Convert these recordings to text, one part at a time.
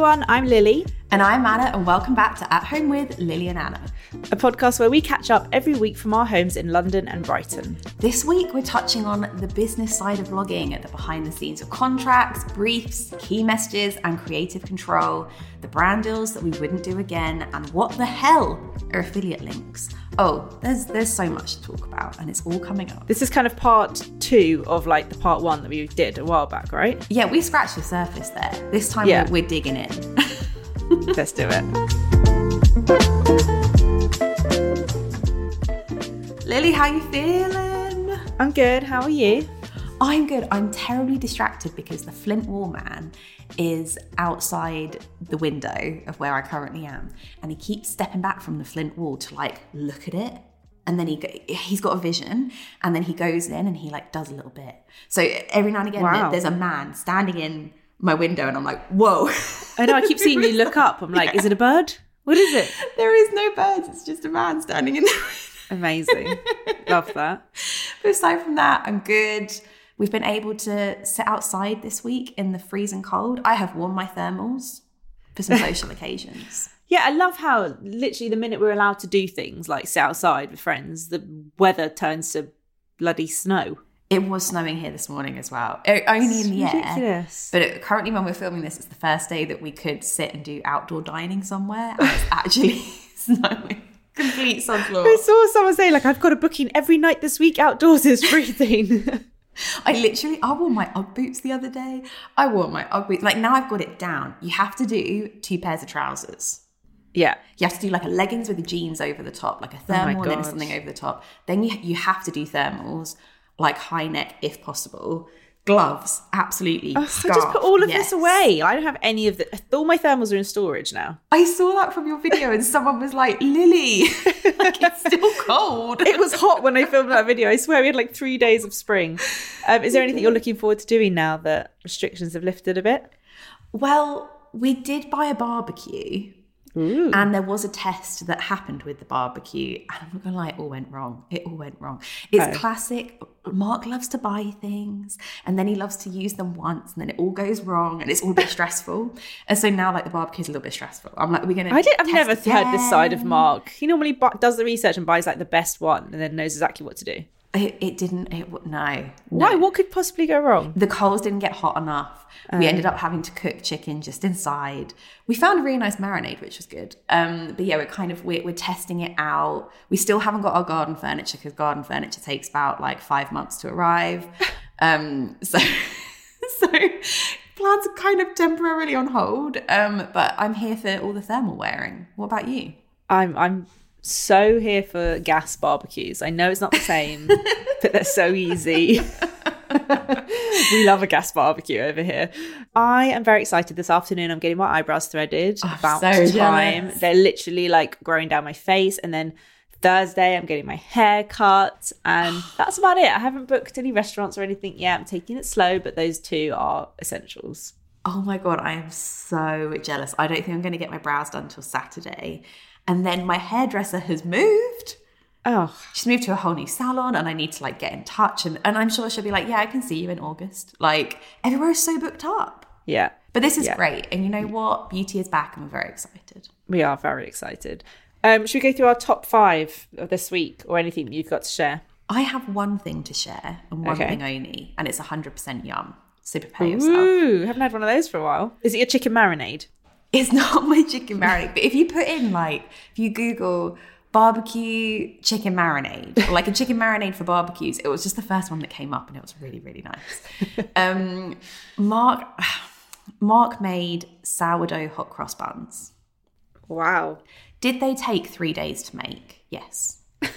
everyone, I'm Lily, And I'm Anna, and welcome back to At Home with Lily and Anna. a podcast where we catch up every week from our homes in London and Brighton. This week, we're touching on the business side of blogging, at the behind the scenes of contracts, briefs, key messages, and creative control, the brand deals that we wouldn't do again, and what the hell are affiliate links? Oh, there's there's so much to talk about, and it's all coming up. This is kind of part two of like the part one that we did a while back, right? Yeah, we scratched the surface there. This time, Yeah. we're, we're digging in. Let's do it. Lily, how you feeling? I'm good. How are you? I'm good. I'm terribly distracted because the Flint Wall man is outside the window of where I currently am, and he keeps stepping back from the Flint Wall to like look at it. And then he go, he's got a vision, and then he goes in and he like does a little bit. So every now and again, Wow. there's a man standing in my window, and I'm like, whoa. I know. I keep seeing you look up. I'm like, is it a bird? What is it? there is no birds. It's just a man standing in the. Amazing. Love that. But aside from that, I'm good. We've been able to sit outside this week in the freezing cold. I have worn my thermals for some social occasions. Yeah, I love how literally the minute we're allowed to do things like sit outside with friends, the weather turns to bloody snow. It was snowing here this morning as well, only in the air. But it, currently, when we're filming this, it's the first day that we could sit and do outdoor dining somewhere, and it's actually snowing. Complete sunflower. I saw someone say like I've got a booking every night this week. Outdoors is freezing. I literally, I wore my UGG boots the other day. I wore my UGG boots. Like now, I've got it down. You have to do two pairs of trousers. yeah, You have to do like a leggings with the jeans over the top, like a Oh thermal and then something over the top. Then you you have to do thermals, like high neck if possible. Gloves, absolutely. Oh, so just put all of this away. I don't have any of the. All my thermals are in storage now. I saw that from your video, and someone was like, "Lily, like it's still cold." It was hot when I filmed that video. I swear we had like three days of spring. Um, is there anything you're looking forward to doing now that restrictions have lifted a bit? Well, we did buy a barbecue. And there was a test that happened with the barbecue, and I'm not gonna lie, it all went wrong. It all went wrong. It's Oh. classic. Mark loves to buy things, and then he loves to use them once, and then it all goes wrong, and it's all a bit stressful. And so now, like the barbecue's a little bit stressful. I'm like, we're gonna. I did, I've never heard this side of. Mark. He normally bu- does the research and buys like the best one, and then knows exactly what to do. It, it didn't. It no. Why? no. What could possibly go wrong? the coals didn't get hot enough. We ended up having to cook chicken just inside. We found a really nice marinade, which was good. Um, but yeah, we're kind of we're, we're testing it out. We still haven't got our garden furniture because garden furniture takes about like five months to arrive. Um, so so plans are kind of temporarily on hold. Um, but I'm here for all the thermal wearing. What about you? I'm I'm so here for gas barbecues. I know it's not the same, but they're so easy. we love a gas barbecue over here. I am very excited this afternoon. I'm getting my eyebrows threaded. Oh, about so time. jealous. They're literally like growing down my face, and then Thursday I'm getting my hair cut, and that's about it. I haven't booked any restaurants or anything yet. I'm taking it slow, but those two are essentials. Oh my god, I am so jealous. I don't think I'm going to get my brows done till Saturday. And then my hairdresser has moved. Oh, She's moved to a whole new salon and I need to like get in touch and, and I'm sure she'll be like, Yeah, I can see you in August. Like everywhere is so booked up. yeah. But this is Yeah. great. And you know what? Beauty is back and we're very excited. We are very excited. Um, should we go through our top five of this week or anything you've got to share? I have one thing to share and one Okay. thing only, and it's 100% yum. So prepare yourself. Ooh, haven't had one of those for a while. Is it your chicken marinade? It's not my chicken marinade, but if you put in like, if you Google barbecue chicken marinade, or like a chicken marinade for barbecues, it was just the first one that came up, and it was really, really nice. um, Mark, Mark made sourdough hot cross buns. Wow. Did they take three days to make? Yes.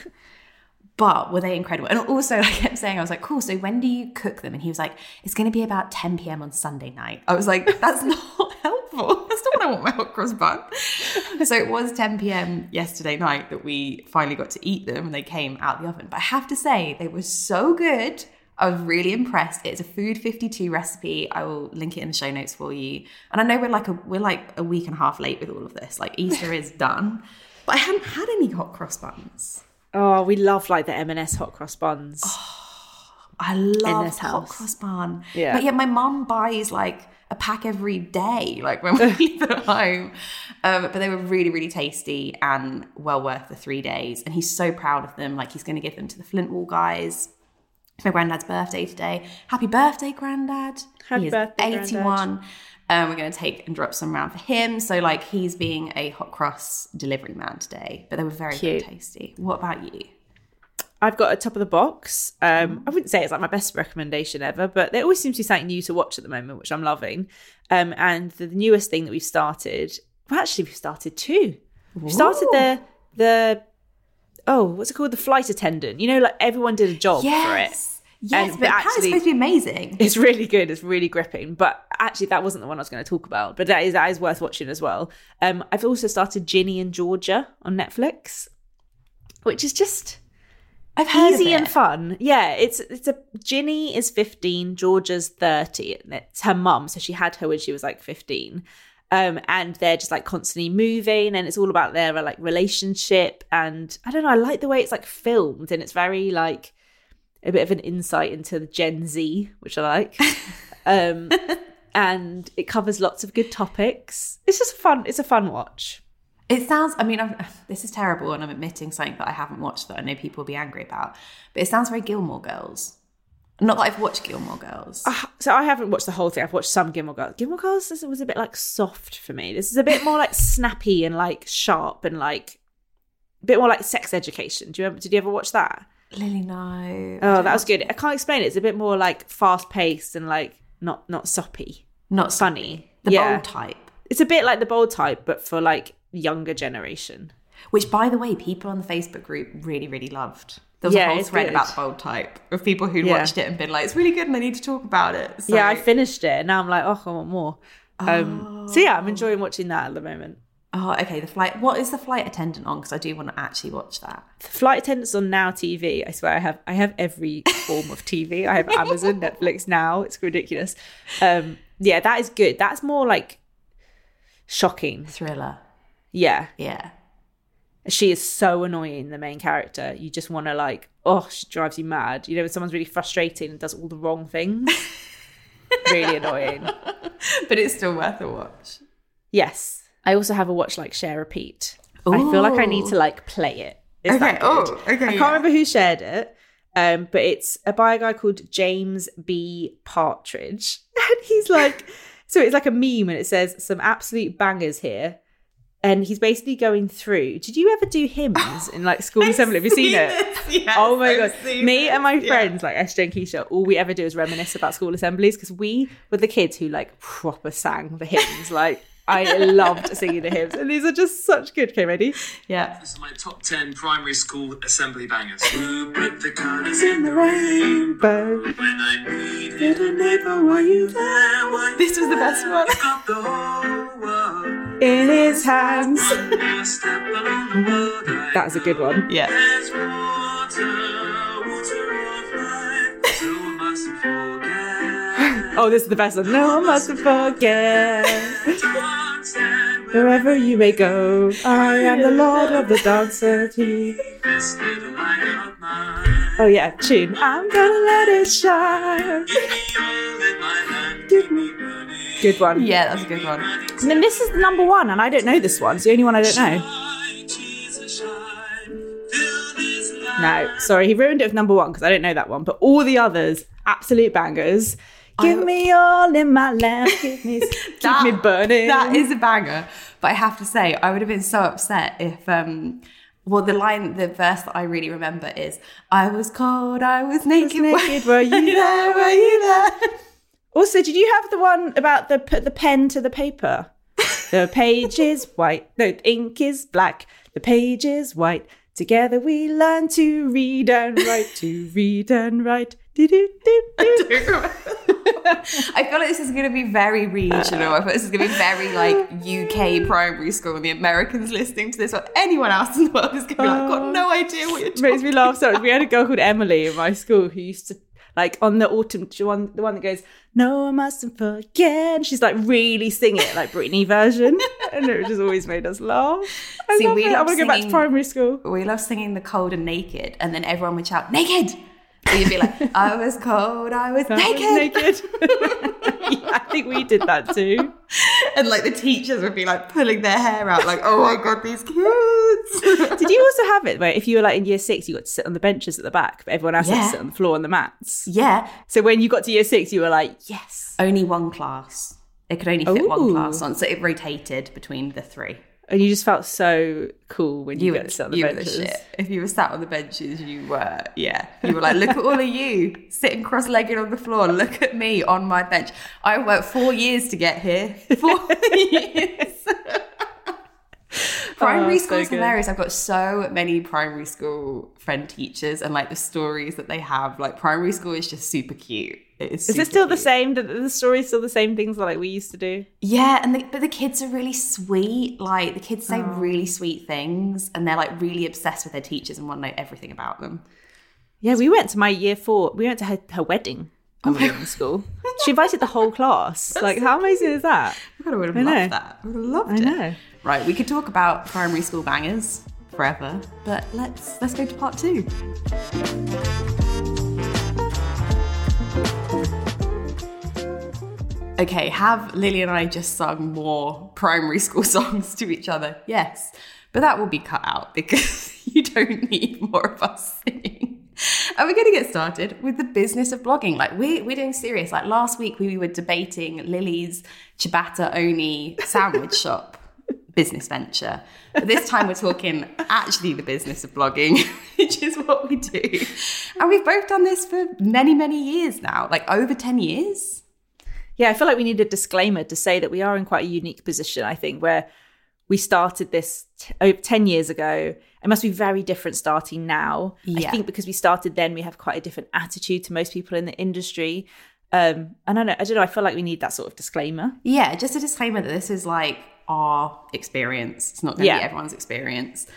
But were they incredible? And also, I kept saying, I was like, cool, so when do you cook them? And he was like, it's going to be about 10 p.m. on Sunday night. I was like, that's not helpful. I want my hot cross bun. So it was 10 p.m. yesterday night that we finally got to eat them and they came out the oven. But I have to say, they were so good. I was really impressed. It's a Food 52 recipe. I will link it in the show notes for you. And I know we're like a we're like a week and a half late with all of this. Like Easter is done. But I haven't had any hot cross buns. Oh, we love like the M&S hot cross buns. Oh, I love hot house. cross bun. Yeah. But yet my mum buys like a pack every day, like when we leave at home. Um, but they were really, really tasty and well worth the three days. And he's so proud of them. Like he's going to give them to the Flintwall guys. It's my granddad's birthday today. Happy birthday, granddad. Happy he is birthday, Grandad. 81. Um, we're going to take and drop some around for him. So, like, he's being a hot cross delivery man today. But they were very, very tasty. What about you? I've got a top of the box. Um, I wouldn't say it's like my best recommendation ever, but there always seems to be something new to watch at the moment, which I'm loving. Um, and the newest thing that we've started, well, actually, we've started two. We started the the oh, what's it called? The flight attendant. You know, like everyone did a job for it. Yes. Yes, And- but but apparently it's supposed to be amazing. It's really good. It's really gripping. But actually, that wasn't the one I was going to talk about. But that is that is worth watching as well. Um, I've also started Ginny and Georgia on Netflix, which is just I've heard easy and fun. Yeah, it's it's a Ginny is fifteen, Georgia's thirty, and it's her mum. So she had her when she was like fifteen. Um, and they're just like constantly moving, and it's all about their like relationship. And I don't know, I like the way it's like filmed, and it's very like a bit of an insight into the Gen Z, which I like. um, and it covers lots of good topics. It's just fun. It's a fun watch. It sounds, I mean, I'm, this is terrible, and I'm admitting something that I haven't watched that I know people will be angry about, but it sounds very Gilmore Girls. Not that I've watched Gilmore Girls. Ah, so I haven't watched the whole thing. I've watched some Gilmore Girls. Gilmore Girls this was a bit like soft for me. This is a bit more like snappy and like sharp and like a bit more like sex education. Do you ever, did you ever watch that? Lily, no. Oh, that was good. I can't explain it. It's a bit more like fast paced and like not not soppy, Not funny. the yeah, bold type. it's a bit like the bold type, but for like younger generation. Which, by the way, people on the Facebook group really, really loved. There was Yeah, a whole thread good. about the bold type of people who'd Yeah. watched it and been like, it's really good and I need to talk about it. So, Yeah, I finished it. and Now I'm like, oh, I want more. Um, So yeah, I'm enjoying watching that at the moment. oh, okay. The flight. What is the flight attendant on? Because I do want to actually watch that. flight attendants on now tv i swear i have i have every form of tv i have amazon netflix now it's ridiculous um yeah that is good that's more like shocking Thriller. Yeah. Yeah. she is so annoying the main character. You just want to like oh she drives you mad. You know when someone's really frustrating and does all the wrong things? Really annoying. But it's still worth a watch. yes. I also have a watch like share repeat. I feel like i need to like play it. That Okay, oh, okay, I can't yeah. remember who shared it, um, but it's a by a guy called James B. Partridge, and he's like, so it's like a meme, and it says some absolute bangers here, and he's basically going through. Did you ever do hymns in like school assembly? Have you seen, it? Yes, Oh my I've god! seen Me and my this, yeah. friends, like SJ and Keisha, all we ever do is reminisce about school assemblies because we were the kids who like proper sang the hymns. Like I loved singing the hymns, and these are just such good. Okay, ready? Yeah. This is my top 10 primary school assembly bangers. Who put the colours in the rainbow? When I needed a neighbor, were you there? Were This was the best one. got the whole world. In his hands. One more step along the road. I That's a good one. Yeah. There's water, water of life. So I mustn't forget. Oh, this is the best one. No one must forget. Wherever you may go, I am the Lord of the dancer tea. this little light of mine. Oh yeah, tune. I'm gonna let it shine. Give me all in my hand. Keep me burning. Good one. Yeah, that's a good one. And then this is the number one, and I don't know this one. It's the only one I don't know. Shine, Jesus, shine. Fill this light. No, sorry, he ruined it with number one because I don't know that one. But all the others, absolute bangers. Give I- me all in my lamp. Give me, keep me burning. That is a banger. But I have to say, I would have been so upset if um well the line the verse that I really remember is I was cold, I was naked. naked, were you there? Were you there? Also, did you have the one about the put the pen to the paper? The page is white. No, the ink is black. The page is white. Together we learn to read and write. To read and write. I feel like this is going to be very regional. I feel this is going to be very like UK primary school, and the Americans listening to this, or anyone else in the world is going to be like, I've got oh, no idea what you're talking Makes me laugh so much. We had a girl called Emily in my school who used to like on the autumn the one the one that goes, No I mustn't forget. She's like really sing it like Britney version. and it just always made us laugh. I See, love we it. I want to go back to primary school. We love singing the cold and naked, and then everyone would shout, naked, Or you'd be like, I was cold, I was I naked. was naked. yeah, I think we did that too. And like the teachers would be like pulling their hair out, like, oh my god, these kids. Did you also have it where if you were like in year six, you got to sit on the benches at the back, but everyone else had to sit on the floor on the mats? yeah. So when you got to year six, you were like, yes. Only one class. It could only fit Ooh. one class on, so it rotated between the three. And you just felt so cool when you, You got were, to sit on the you were the benches. shit. If you were sat on the benches, you were, yeah. You were like, look at all of you sitting cross legged on the floor. Look at me on my bench. I worked four years to get here. Four years. Oh, primary Oh, so school's good. hilarious. I've got so many primary school friend teachers and like the stories that they have. Like, primary school is just super cute. Is, it still the same? The, the story's still the same things like we used to do? Yeah, and the, but the kids are really sweet. Like the kids say Oh. really sweet things, and they're like really obsessed with their teachers and want to know everything about them. Yeah, we went to my year four. We went to her, her wedding oh when we were in school. She invited the whole class. Like, how amazing is that? I would have I know. loved that. I would have loved I it. know. Right, we could talk about primary school bangers forever, but let's let's go to part two. Okay, have Lily and I just sung more primary school songs to each other? Yes, but that will be cut out because you don't need more of us singing. And we're going to get started with the business of blogging. Like we're we're doing serious. Like last week we were debating Lily's ciabatta oni sandwich shop business venture. But this time we're talking actually the business of blogging, which is what we do. And we've both done this for many, many years now, like over 10 years. Yeah, I feel like we need a disclaimer to say that we are in quite a unique position, I think, where we started this t- 10 years ago. It must be very different starting now. I think because we started then, we have quite a different attitude to most people in the industry. Um, and I don't know, I don't know, I feel like we need that sort of disclaimer. Yeah, just a disclaimer that this is like our experience. It's not going to Yeah. be everyone's experience.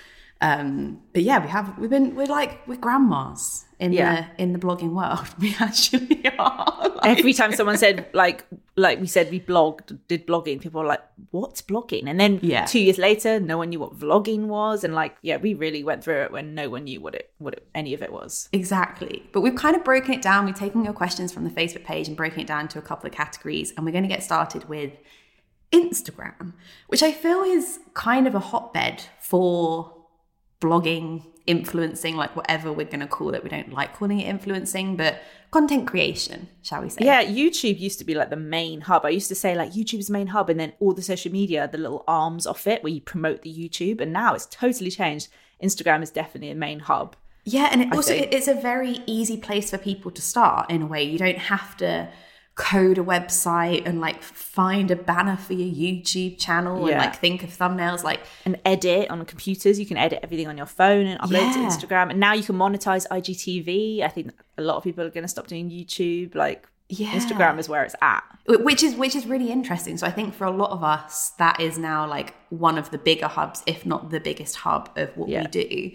Um, but yeah, we have we've been we're like we're grandmas in Yeah. the in the blogging world. We actually are. Like- Every time someone said, like, like we said, we blogged, did blogging, people were like, what's blogging? And then Yeah. two years later, no one knew what vlogging was. And like, yeah, we really went through it when no one knew what it, what it, any of it was. Exactly. But we've kind of broken it down. We've taken your questions from the Facebook page and breaking it down to a couple of categories. And we're going to get started with Instagram, which I feel is kind of a hotbed for blogging, influencing, like whatever we're going to call it. We don't like calling it influencing, but content creation, shall we say? Yeah, YouTube used to be like the main hub. I used to say like YouTube's main hub, and then all the social media, the little arms off it where you promote the YouTube. And now it's totally changed. Instagram is definitely a main hub. Yeah, and it also it's a very easy place for people to start in a way. You don't have to code a website and like find a banner for your YouTube channel and like think of thumbnails like And edit on computers. You can edit everything on your phone and upload Yeah. to Instagram. And now you can monetize IGTV. I think a lot of people are going to stop doing YouTube. Like Yeah. Instagram is where it's at. which is which is really interesting. So I think for a lot of us that is now like one of the bigger hubs if not the biggest hub of what Yeah. we do.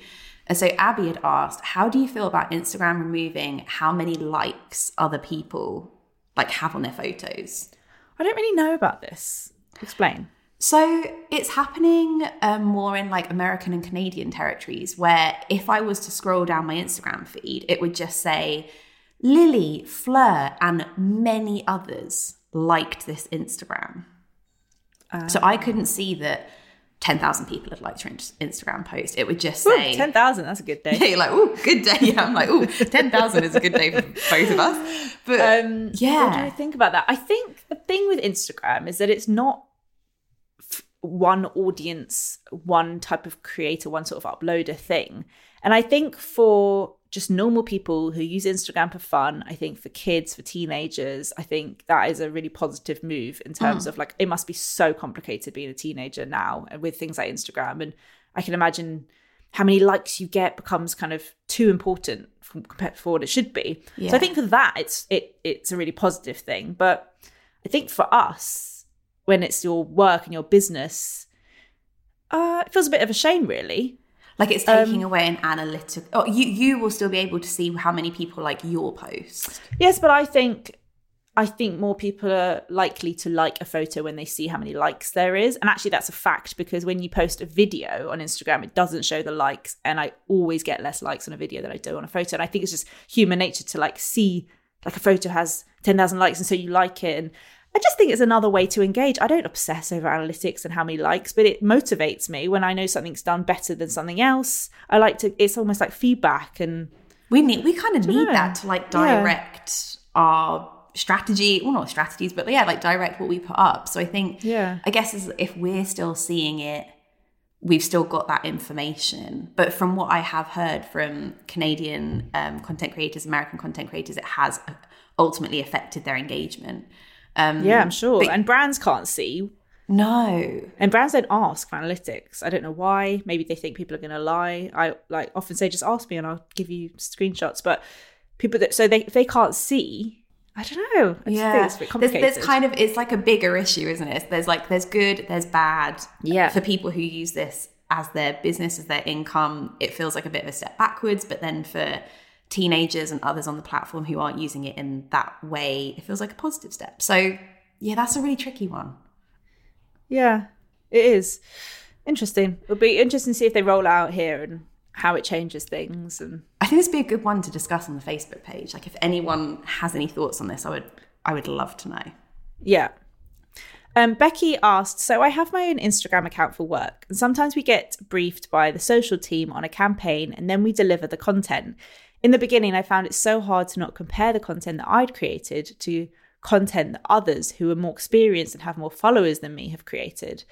And so Abby had asked, how do you feel about Instagram removing how many likes other people like have on their photos? I don't really know about this. Explain. So it's happening um, more in like American and Canadian territories where if I was to scroll down my Instagram feed, it would just say Lily, Fleur, and many others liked this Instagram. so I couldn't see that 10,000 people had liked your Instagram post. It would just say, 10,000, that's a good day. Yeah, you're like, oh, good day. Yeah, I'm like, oh, 10,000 is a good day for both of us. But Um, Yeah. What do I think about that? I think the thing with Instagram is that it's not one audience, one type of creator, one sort of uploader thing. And I think for just normal people who use Instagram for fun, I think for kids, for teenagers, I think that is a really positive move in terms of like, it must be so complicated being a teenager now and with things like Instagram. And I can imagine how many likes you get becomes kind of too important from, compared for what it should be. So I think for that, it's it it's a really positive thing. But I think for us, when it's your work and your business, uh, it feels a bit of a shame, really. Like it's taking um, away an analytic. Oh, you, you will still be able to see how many people like your post. Yes, but I think I think more people are likely to like a photo when they see how many likes there is. And actually, that's a fact because when you post a video on Instagram, it doesn't show the likes. And I always get less likes on a video than I do on a photo. And I think it's just human nature to like see like a photo has 10,000 likes and so you like it. And I just think it's another way to engage. I don't obsess over analytics and how many likes, but it motivates me when I know something's done better than something else. I like to, it's almost like feedback and We need we kind of need know. that to like Yeah. direct our strategy, well not strategies, but yeah, like direct what we put up. So I think Yeah. I guess as if we're still seeing it, we've still got that information. But from what I have heard from Canadian um, content creators, American content creators, it has ultimately affected their engagement. Um, yeah, I'm sure. but- and brands can't see. No. And brands don't ask for analytics. I don't know why. Maybe they think people are going to lie. I like often say, just ask me and I'll give you screenshots. But people that so they they can't see, I don't know. I just think it's a bit there's, there's kind of it's like a bigger issue, isn't it? There's like there's good, there's bad. Yeah. For people who use this as their business, as their income, it feels like a bit of a step backwards. But then for teenagers and others on the platform who aren't using it in that way, it feels like a positive step. So yeah, that's a really tricky one. yeah, it is interesting. It'll be interesting to see if they roll out here and how it changes things. And I think this would be a good one to discuss on the Facebook page. Like if anyone has any thoughts on this, I would I would love to know. Yeah. Um, Becky asked, so I have my own Instagram account for work, and sometimes we get briefed by the social team on a campaign and then we deliver the content. In the beginning, I found it so hard to not compare the content that I'd created to content that others who are more experienced and have more followers than me have created.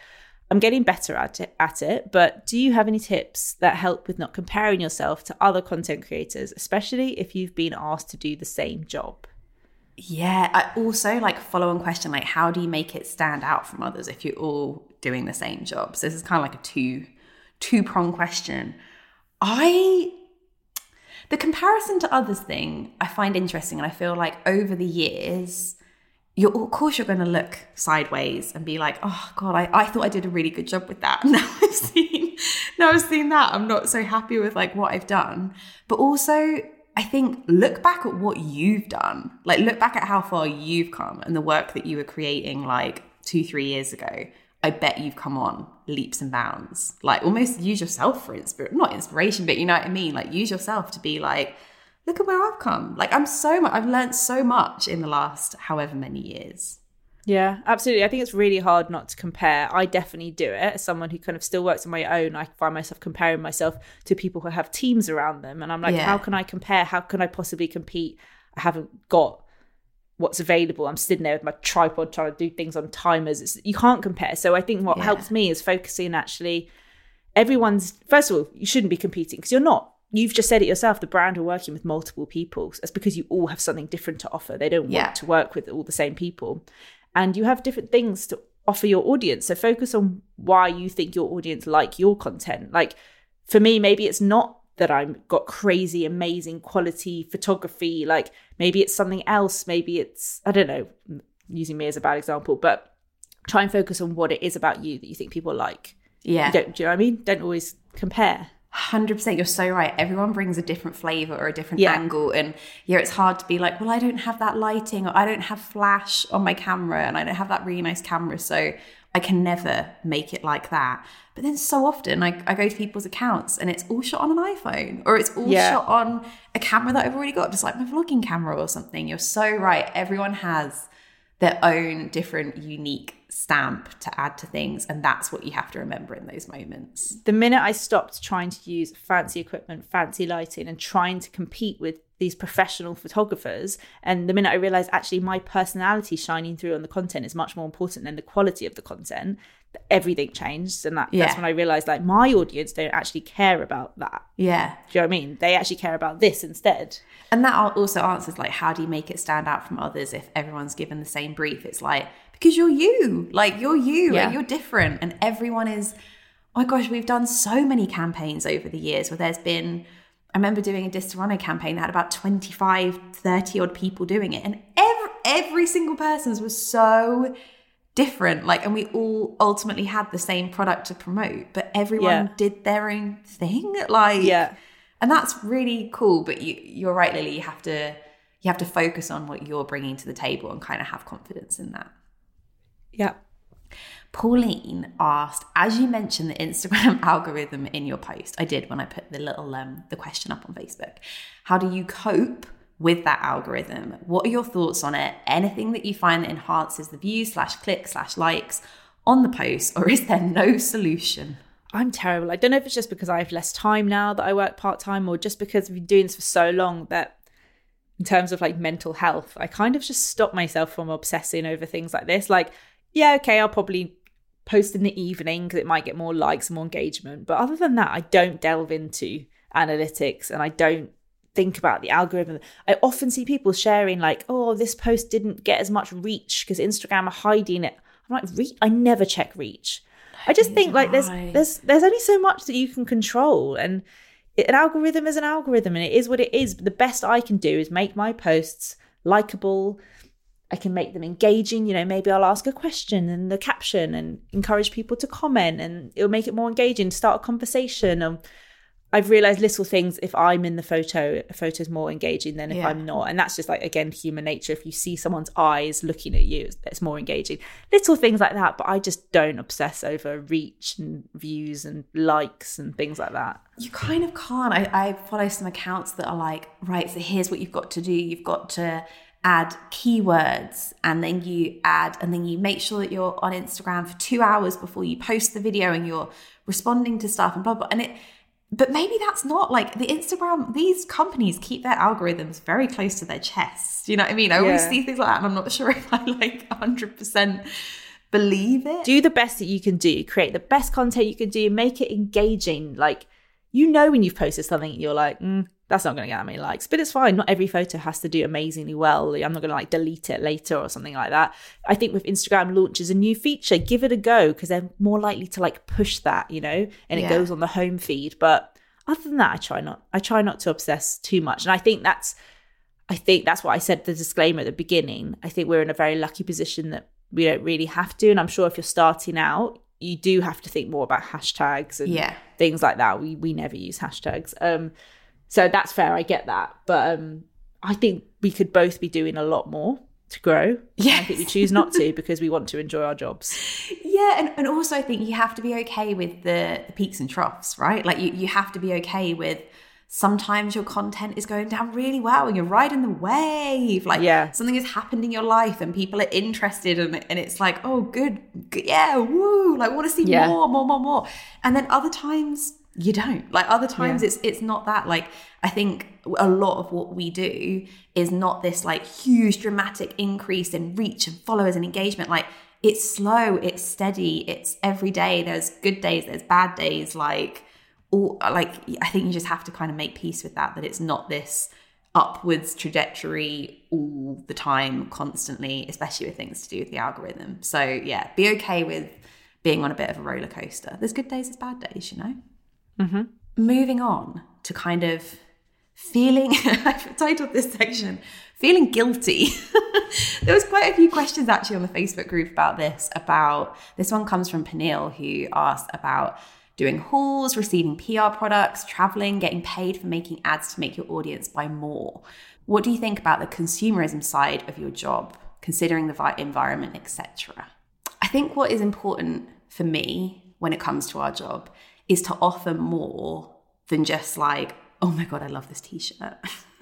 I'm getting better at it, at it, but do you have any tips that help with not comparing yourself to other content creators, especially if you've been asked to do the same job? Yeah, I also like follow on question like how do you make it stand out from others if you're all doing the same job? So this is kind of like a two two prong question. I the comparison to others thing I find interesting and I feel like over the years you're of course you're going to look sideways and be like, oh god, I, I thought I did a really good job with that. Now I've seen now I've seen that. I'm not so happy with like what I've done. But also I think look back at what you've done. Like look back at how far you've come and the work that you were creating like two, three years ago. I bet you've come on leaps and bounds. Like almost use yourself for inspiration, not inspiration, but you know what I mean? Like use yourself to be like, look at where I've come. Like I'm so much, I've learned so much in the last however many years. Yeah, absolutely. I think it's really hard not to compare. I definitely do it. As someone who kind of still works on my own, I find myself comparing myself to people who have teams around them. And I'm like, Yeah. how can I compare? How can I possibly compete? I haven't got what's available. I'm sitting there with my tripod trying to do things on timers. It's, you can't compare. So I think what Yeah. helps me is focusing actually everyone's first of all, you shouldn't be competing because you're not. You've just said it yourself. The brand are working with multiple people. That's because you all have something different to offer. They don't Yeah. want to work with all the same people, and you have different things to offer your audience. So focus on why you think your audience like your content. Like for me, maybe it's not that I've got crazy, amazing quality photography. Like maybe it's something else. Maybe it's I don't know. Using me as a bad example, but try and focus on what it is about you that you think people like. Yeah. Do you know what I mean? Don't always compare. Hundred percent, you're so right. Everyone brings a different flavor or a different Yeah. angle, and yeah, it's hard to be like, well, I don't have that lighting, or I don't have flash on my camera, and I don't have that really nice camera, so I can never make it like that. But then so often, I, I go to people's accounts, and it's all shot on an iPhone, or it's all Yeah. shot on a camera that I've already got, just like my vlogging camera or something. You're so right. Everyone has their own different, unique stamp to add to things, and that's what you have to remember in those moments. the minute I stopped trying to use fancy equipment, fancy lighting, and trying to compete with these professional photographers, and the minute I realized actually my personality shining through on the content is much more important than the quality of the content, everything changed. And that, Yeah. that's when I realized like my audience don't actually care about that. Yeah. Do you know what I mean? They actually care about this instead. And that al- also answers like, how do you make it stand out from others if everyone's given the same brief? It's like, because you're you, like you're you Yeah. and you're different. And everyone is, oh my gosh, we've done so many campaigns over the years where there's been, I remember doing a Disaronno campaign that had about 25, 30 odd people doing it. And every, every single person's was so different. Like, and we all ultimately had the same product to promote, but everyone Yeah. did their own thing. Like, Yeah. and that's really cool but you, you're right lily you have to you have to focus on what you're bringing to the table and kind of have confidence in that. Yeah. Pauline asked, as you mentioned the Instagram algorithm in your post, I did when I put the little um, the question up on Facebook. How do you cope with that algorithm? What are your thoughts on it? Anything that you find that enhances the views slash clicks slash likes on the post, or is there no solution? I'm terrible. I don't know if it's just because I have less time now that I work part time, or just because I've been doing this for so long that, in terms of like mental health, I kind of just stop myself from obsessing over things like this. Like, yeah, okay, I'll probably post in the evening because it might get more likes and more engagement. But other than that, I don't delve into analytics and I don't think about the algorithm. I often see people sharing like, "Oh, this post didn't get as much reach because Instagram are hiding it." I'm like, "Reach? I never check reach." I just think like there's there's there's only so much that you can control and an algorithm is an algorithm and it is what it is. But the best I can do is make my posts likable. I can make them engaging. You know, maybe I'll ask a question in the caption and encourage people to comment, and it'll make it more engaging. Start a conversation. Um, I've realized little things. If I'm in the photo, a photo's more engaging than if Yeah. I'm not, and that's just like again human nature. If you see someone's eyes looking at you, it's, it's more engaging. Little things like that, but I just don't obsess over reach and views and likes and things like that. You kind of can't. I, I follow some accounts that are like, right, so here's what you've got to do. You've got to add keywords and then you add, and then you make sure that you're on Instagram for two hours before you post the video and you're responding to stuff and blah, blah. And it, but maybe that's not like the Instagram, these companies keep their algorithms very close to their chests. You know what I mean? I always Yeah. see things like that and I'm not sure if I like 100% believe it. do the best that you can do create the best content you can do make it engaging like you know when you've posted something you're like mm, that's not going to get that many likes but it's fine not every photo has to do amazingly well i'm not going to like delete it later or something like that i think with instagram launches a new feature give it a go because they're more likely to like push that you know and it Yeah. goes on the home feed but other than that i try not i try not to obsess too much and i think that's I think that's what I said the disclaimer at the beginning. I think we're in a very lucky position that we don't really have to. And I'm sure if you're starting out, you do have to think more about hashtags and Yeah. things like that. We we never use hashtags. Um so that's fair, I get that. But um I think we could both be doing a lot more to grow. Yeah. I think we choose not to because we want to enjoy our jobs. Yeah, and, and also I think you have to be okay with the, the peaks and troughs, right? Like you, you have to be okay with sometimes your content is going down really well and you're riding the wave. Like Yeah. something has happened in your life and people are interested and, and it's like, oh good, good yeah, woo, like want to see Yeah. more, more, more, more. And then other times you don't. Like other times Yeah. it's it's not that. Like I think a lot of what we do is not this like huge dramatic increase in reach and followers and engagement. Like it's slow, it's steady, it's every day. There's good days, there's bad days. Like all like I think you just have to kind of make peace with that. That it's not this upwards trajectory all the time, constantly, especially with things to do with the algorithm. So yeah, be okay with being on a bit of a roller coaster. There's good days, there's bad days, you know mm-hmm. moving on to kind of feeling i've titled this section feeling guilty there was quite a few questions actually on the facebook group about this about this one comes from Peniel who asked about doing hauls receiving pr products traveling getting paid for making ads to make your audience buy more what do you think about the consumerism side of your job considering the environment etc I think what is important for me when it comes to our job is to offer more than just like, oh my God, I love this t shirt.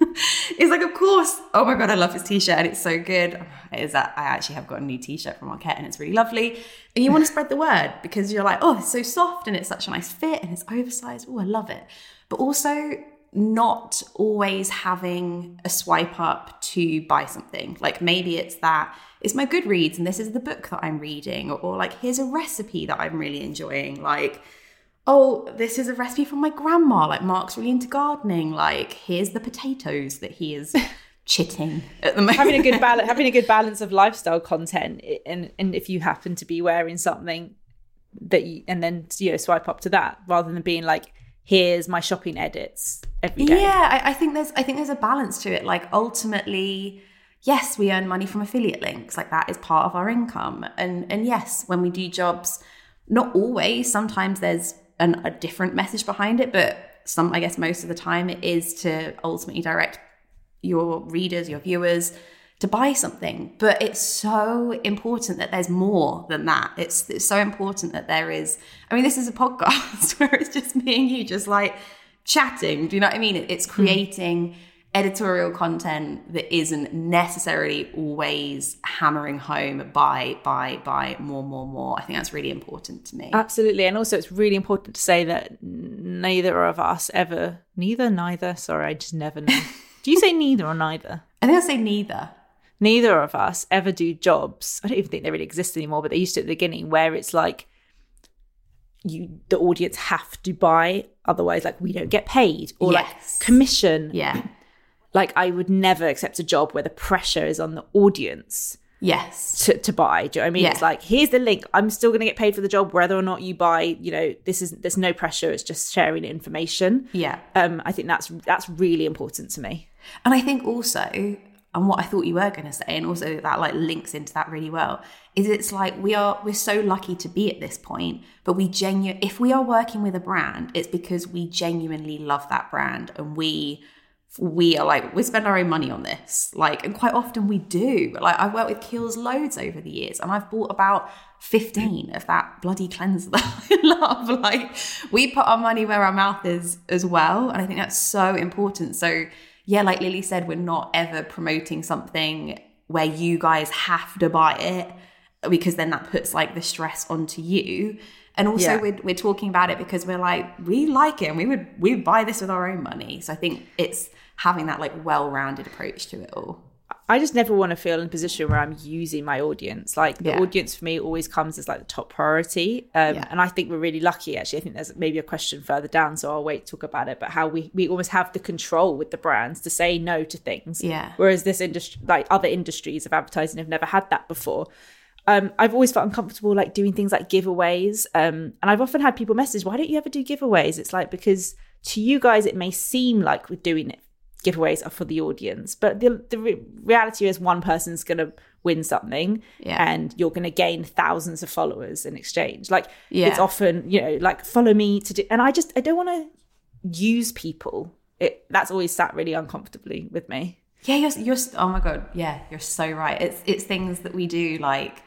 it's like, of course, oh my God, I love this t shirt and it's so good. Is that I actually have got a new t shirt from Arket and it's really lovely. And you want to spread the word because you're like, oh, it's so soft and it's such a nice fit and it's oversized. Oh, I love it. But also, not always having a swipe up to buy something. Like maybe it's that it's my Goodreads and this is the book that I'm reading, or, or like here's a recipe that I'm really enjoying. Like, oh, this is a recipe from my grandma. Like Mark's really into gardening. Like, here's the potatoes that he is chitting at the moment. having a good balance having a good balance of lifestyle content and and if you happen to be wearing something that you and then you know swipe up to that rather than being like here's my shopping edits every day Yeah, I, I think there's I think there's a balance to it. Like ultimately, yes, we earn money from affiliate links. Like that is part of our income. And and yes, when we do jobs, not always. Sometimes there's an, a different message behind it, but some I guess most of the time it is to ultimately direct your readers, your viewers to buy something. But it's so important that there's more than that. It's, it's so important that there is, I mean, this is a podcast where it's just me and you just like chatting. Do you know what I mean? It's hmm. creating editorial content that isn't necessarily always hammering home buy, buy, buy, more, more, more. I think that's really important to me. Absolutely. And also, it's really important to say that neither of us ever, neither, neither, sorry, I just never know. do you say neither or neither? I think I say neither. Neither of us ever do jobs. I don't even think they really exist anymore, but they used to at the beginning where it's like you, the audience have to buy, otherwise, like we don't get paid or Yes. like commission. Yeah. Like I would never accept a job where the pressure is on the audience Yes. to, to buy. Do you know what I mean? Yeah. It's like here's the link. I'm still going to get paid for the job whether or not you buy. You know, this is there's no pressure. It's just sharing information. Yeah. Um, I think that's that's really important to me. And I think also, and what I thought you were going to say, and also that like links into that really well, is it's like we are we're so lucky to be at this point, but we genu if we are working with a brand, it's because we genuinely love that brand and we we are like we spend our own money on this. Like and quite often we do like i've worked with Kiehl's loads over the years and i've bought about 15 of that bloody cleanser that i love. Like we put our money where our mouth is as well and i think that's so important. So yeah like lily said we're not ever promoting something where you guys have to buy it because then that puts like the stress onto you and also Yeah. we're, we're talking about it because we're like we like it and we would we would buy this with our own money so i think it's having that like well-rounded approach to it all I just never want to feel in a position where I'm using my audience. Like the Yeah. audience for me always comes as like the top priority. Um, Yeah. And I think we're really lucky. Actually, I think there's maybe a question further down, so I'll wait to talk about it. But how we we almost have the control with the brands to say no to things. Yeah. Whereas this industry, like other industries of advertising, have never had that before. Um, I've always felt uncomfortable like doing things like giveaways. Um, and I've often had people message, "Why don't you ever do giveaways?" It's like because to you guys it may seem like we're doing it giveaways are for the audience but the, the re- reality is one person's going to win something Yeah. and you're going to gain thousands of followers in exchange like Yeah. it's often you know like follow me to do and i just i don't want to use people it that's always sat really uncomfortably with me yeah you're, you're oh my god yeah you're so right it's it's things that we do like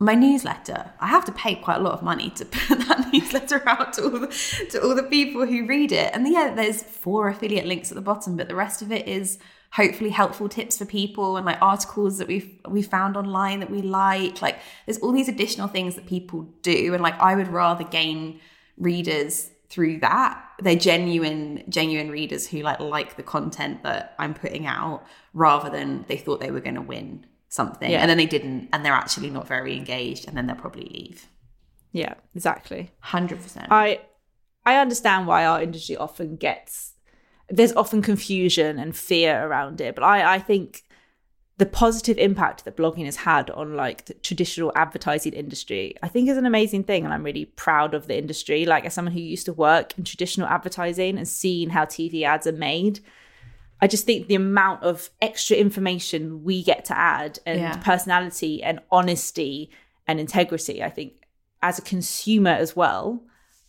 my newsletter i have to pay quite a lot of money to put that newsletter out to all the to all the people who read it. And yeah there's four affiliate links at the bottom but the rest of it is hopefully helpful tips for people and like articles that we've we found online that we like. Like there's all these additional things that people do and like i would rather gain readers through that. They're genuine genuine readers who like like the content that i'm putting out rather than they thought they were going to win something Yeah. and then they didn't and they're actually not very engaged and then they'll probably leave yeah exactly 100% I I understand why our industry often gets there's often confusion and fear around it, but I I think the positive impact that blogging has had on like the traditional advertising industry, I think is an amazing thing, and I'm really proud of the industry. Like as someone who used to work in traditional advertising and seeing how TV ads are made, I just think the amount of extra information we get to add and Yeah. personality and honesty and integrity, I think as a consumer as well,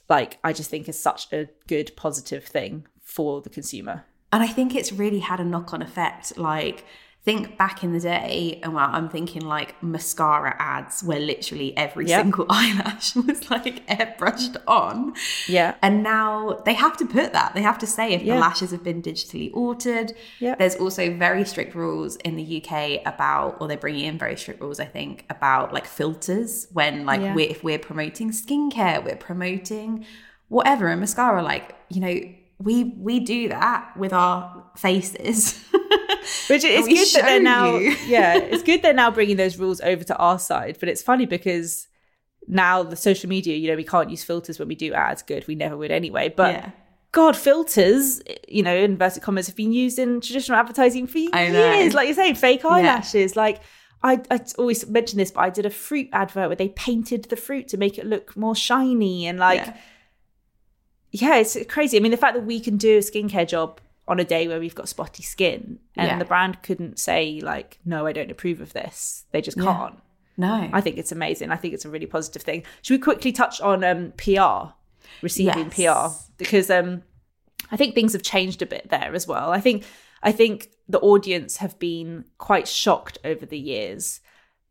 like I just think is such a good positive thing for the consumer. And I think it's really had a knock on effect. Like, think back in the day, and well, I'm thinking like mascara ads where literally every Yep. single eyelash was like airbrushed on. Yeah. And now they have to put that. They have to say if Yeah. the lashes have been digitally altered. Yeah. There's also very strict rules in the UK about, or they're bringing in very strict rules, I think, about like filters when like Yeah. we're, if we're promoting skincare, we're promoting whatever, and mascara, like, you know, we we do that with our faces. Which it's good that they're now, you. yeah, it's good they're now bringing those rules over to our side. But it's funny because now the social media, you know, we can't use filters when we do ads. Good, we never would anyway. But Yeah. God, filters, you know, inverted commas, have been used in traditional advertising for years. Like you're saying, fake eyelashes. Like I, I always mention this, but I did a fruit advert where they painted the fruit to make it look more shiny and like. Yeah. yeah, it's crazy. I mean, the fact that we can do a skincare job on a day where we've got spotty skin and Yeah. the brand couldn't say, like, no, I don't approve of this. They just can't. No. I think it's amazing. I think it's a really positive thing. Should we quickly touch on um, PR, receiving Yes. PR? Because um, I think things have changed a bit there as well. I think I think the audience have been quite shocked over the years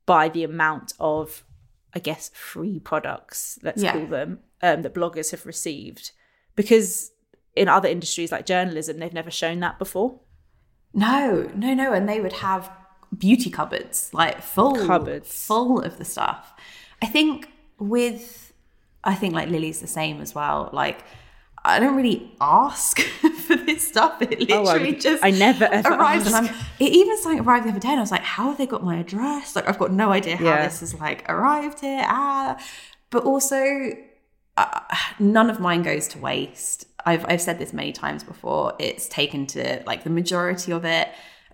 by the amount of, I guess, free products, let's Yeah. call them, um, that bloggers have received. Because in other industries like journalism, they've never shown that before. No, no, no. And they would have beauty cupboards, like full Cupboards. full of the stuff. I think with I think like Lily's the same as well. Like I don't really ask for this stuff. It Oh, literally would- just I never, ever arrives and I'm it even something arrived the other day and I was like, how have they got my address? Like I've got no idea how Yeah. this has like arrived here. Ah but also uh, none of mine goes to waste. I've I've said this many times before. It's taken to like the majority of it.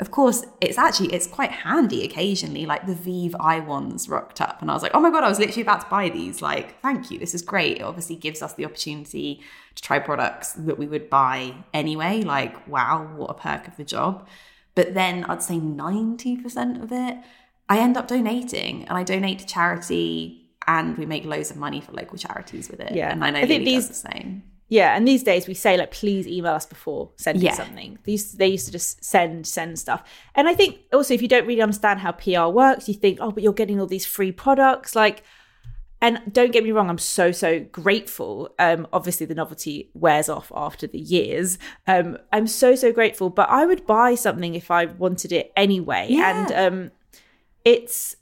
Of course, it's actually it's quite handy occasionally. Like the Vive Eye ones rocked up, and I was like, oh my god, I was literally about to buy these. Like, thank you, this is great. It obviously gives us the opportunity to try products that we would buy anyway. Like, wow, what a perk of the job. But then I'd say ninety percent of it, I end up donating, and I donate to charity. And we make loads of money for local charities with it. Yeah. And I know I think Lily does these- the same. Yeah, and these days we say like, please email us before sending Yeah. something. These they used to just send send stuff, and I think also if you don't really understand how PR works, you think, oh, but you're getting all these free products, like. And don't get me wrong, I'm so so grateful. Um, obviously the novelty wears off after the years. Um, I'm so so grateful, but I would buy something if I wanted it anyway. Yeah. And um, it's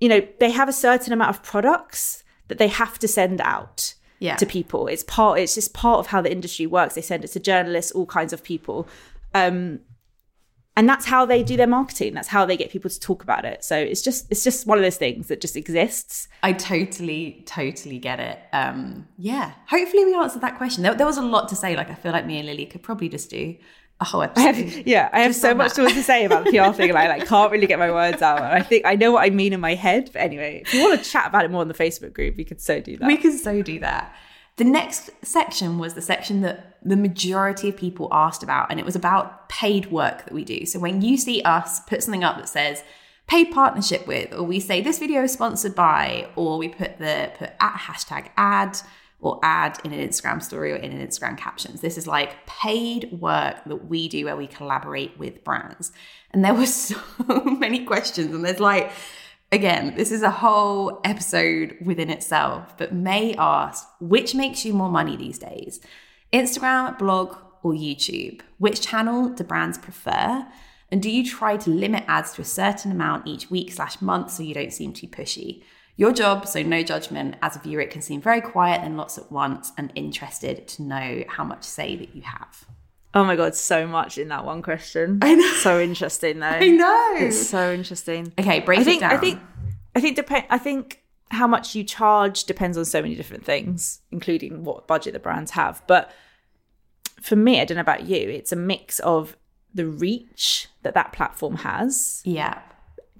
you know they have a certain amount of products that they have to send out Yeah. to people. It's part. It's just part of how the industry works. They send it to journalists, all kinds of people, um, and that's how they do their marketing. That's how they get people to talk about it. So it's just it's just one of those things that just exists. I totally, totally get it. Um, yeah. Hopefully we answered that question. There, there was a lot to say. Like I feel like me and Lily could probably just do a whole I episode. have, yeah, I have so much that. to say about the PR thing, and I like can't really get my words out. And I think I know what I mean in my head. But anyway, if you want to chat about it more in the Facebook group, we could so do that. we could so do that. The next section was the section that the majority of people asked about, and it was about paid work that we do. So when you see us put something up that says paid partnership with, or we say this video is sponsored by, or we put the put at hashtag ad or ad in an Instagram story or in an Instagram captions. This is like paid work that we do where we collaborate with brands. And there were so many questions, and there's like Again, this is a whole episode within itself, but May asked, which makes you more money these days? Instagram, blog, or YouTube? Which channel do brands prefer? And do you try to limit ads to a certain amount each week slash month so you don't seem too pushy? Your job, so no judgment. As a viewer, it can seem very quiet and lots at once and interested to know how much say that you have. oh my god, so much in that one question. I know. So interesting though. I know. It's so interesting. Okay, break I think it down. I think I think depend I think how much you charge depends on so many different things, including what budget the brands have. But for me, I don't know about you, it's a mix of the reach that that platform has yeah.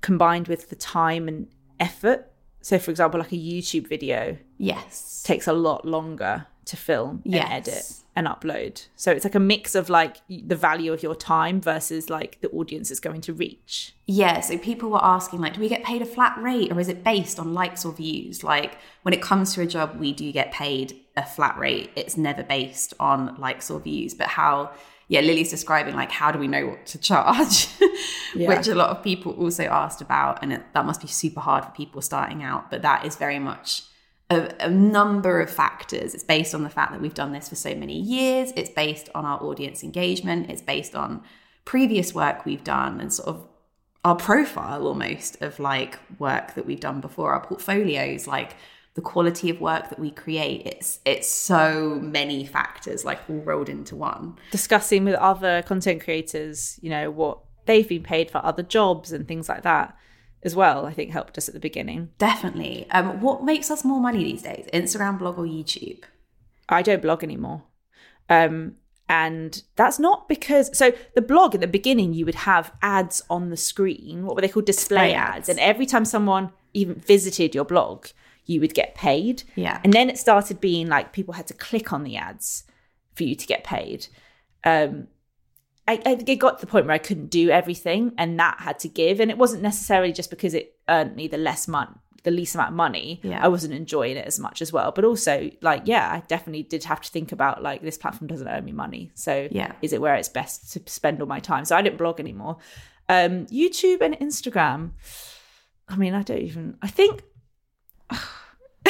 combined with the time and effort. So for example, like a YouTube video Yes. takes a lot longer to film and Yes. edit and upload. So it's like a mix of like the value of your time versus like the audience is going to reach. Yeah, so people were asking, like, do we get paid a flat rate or is it based on likes or views? Like, when it comes to a job, we do get paid a flat rate. It's never based on likes or views. But how, yeah, Lily's describing, like, how do we know what to charge? Which a lot of people also asked about. And it, that must be super hard for people starting out. But that is very much a, a number of factors. It's based on the fact that we've done this for so many years. It's based on our audience engagement. It's based on previous work we've done and sort of our profile almost of like work that we've done before, our portfolios, like the quality of work that we create. It's it's so many factors like all rolled into one. discussing with other content creators, you know, what they've been paid for other jobs and things like that as well, I think helped us at the beginning. Definitely. Um, what makes us more money these days? Instagram, blog, or YouTube? I don't blog anymore. Um, and that's not because so the blog at the beginning you would have ads on the screen, what were they called? Display, Display ads. ads. And every time someone even visited your blog, you would get paid. Yeah. And then it started being like people had to click on the ads for you to get paid. Um, I, I it got to the point where I couldn't do everything, and that had to give. And it wasn't necessarily just because it earned me the less money, the least amount of money, Yeah. I wasn't enjoying it as much as well. But also, like, yeah, I definitely did have to think about like this platform doesn't earn me money. So Yeah. is it where it's best to spend all my time? So I didn't blog anymore. Um, YouTube and Instagram. I mean, I don't even. I think.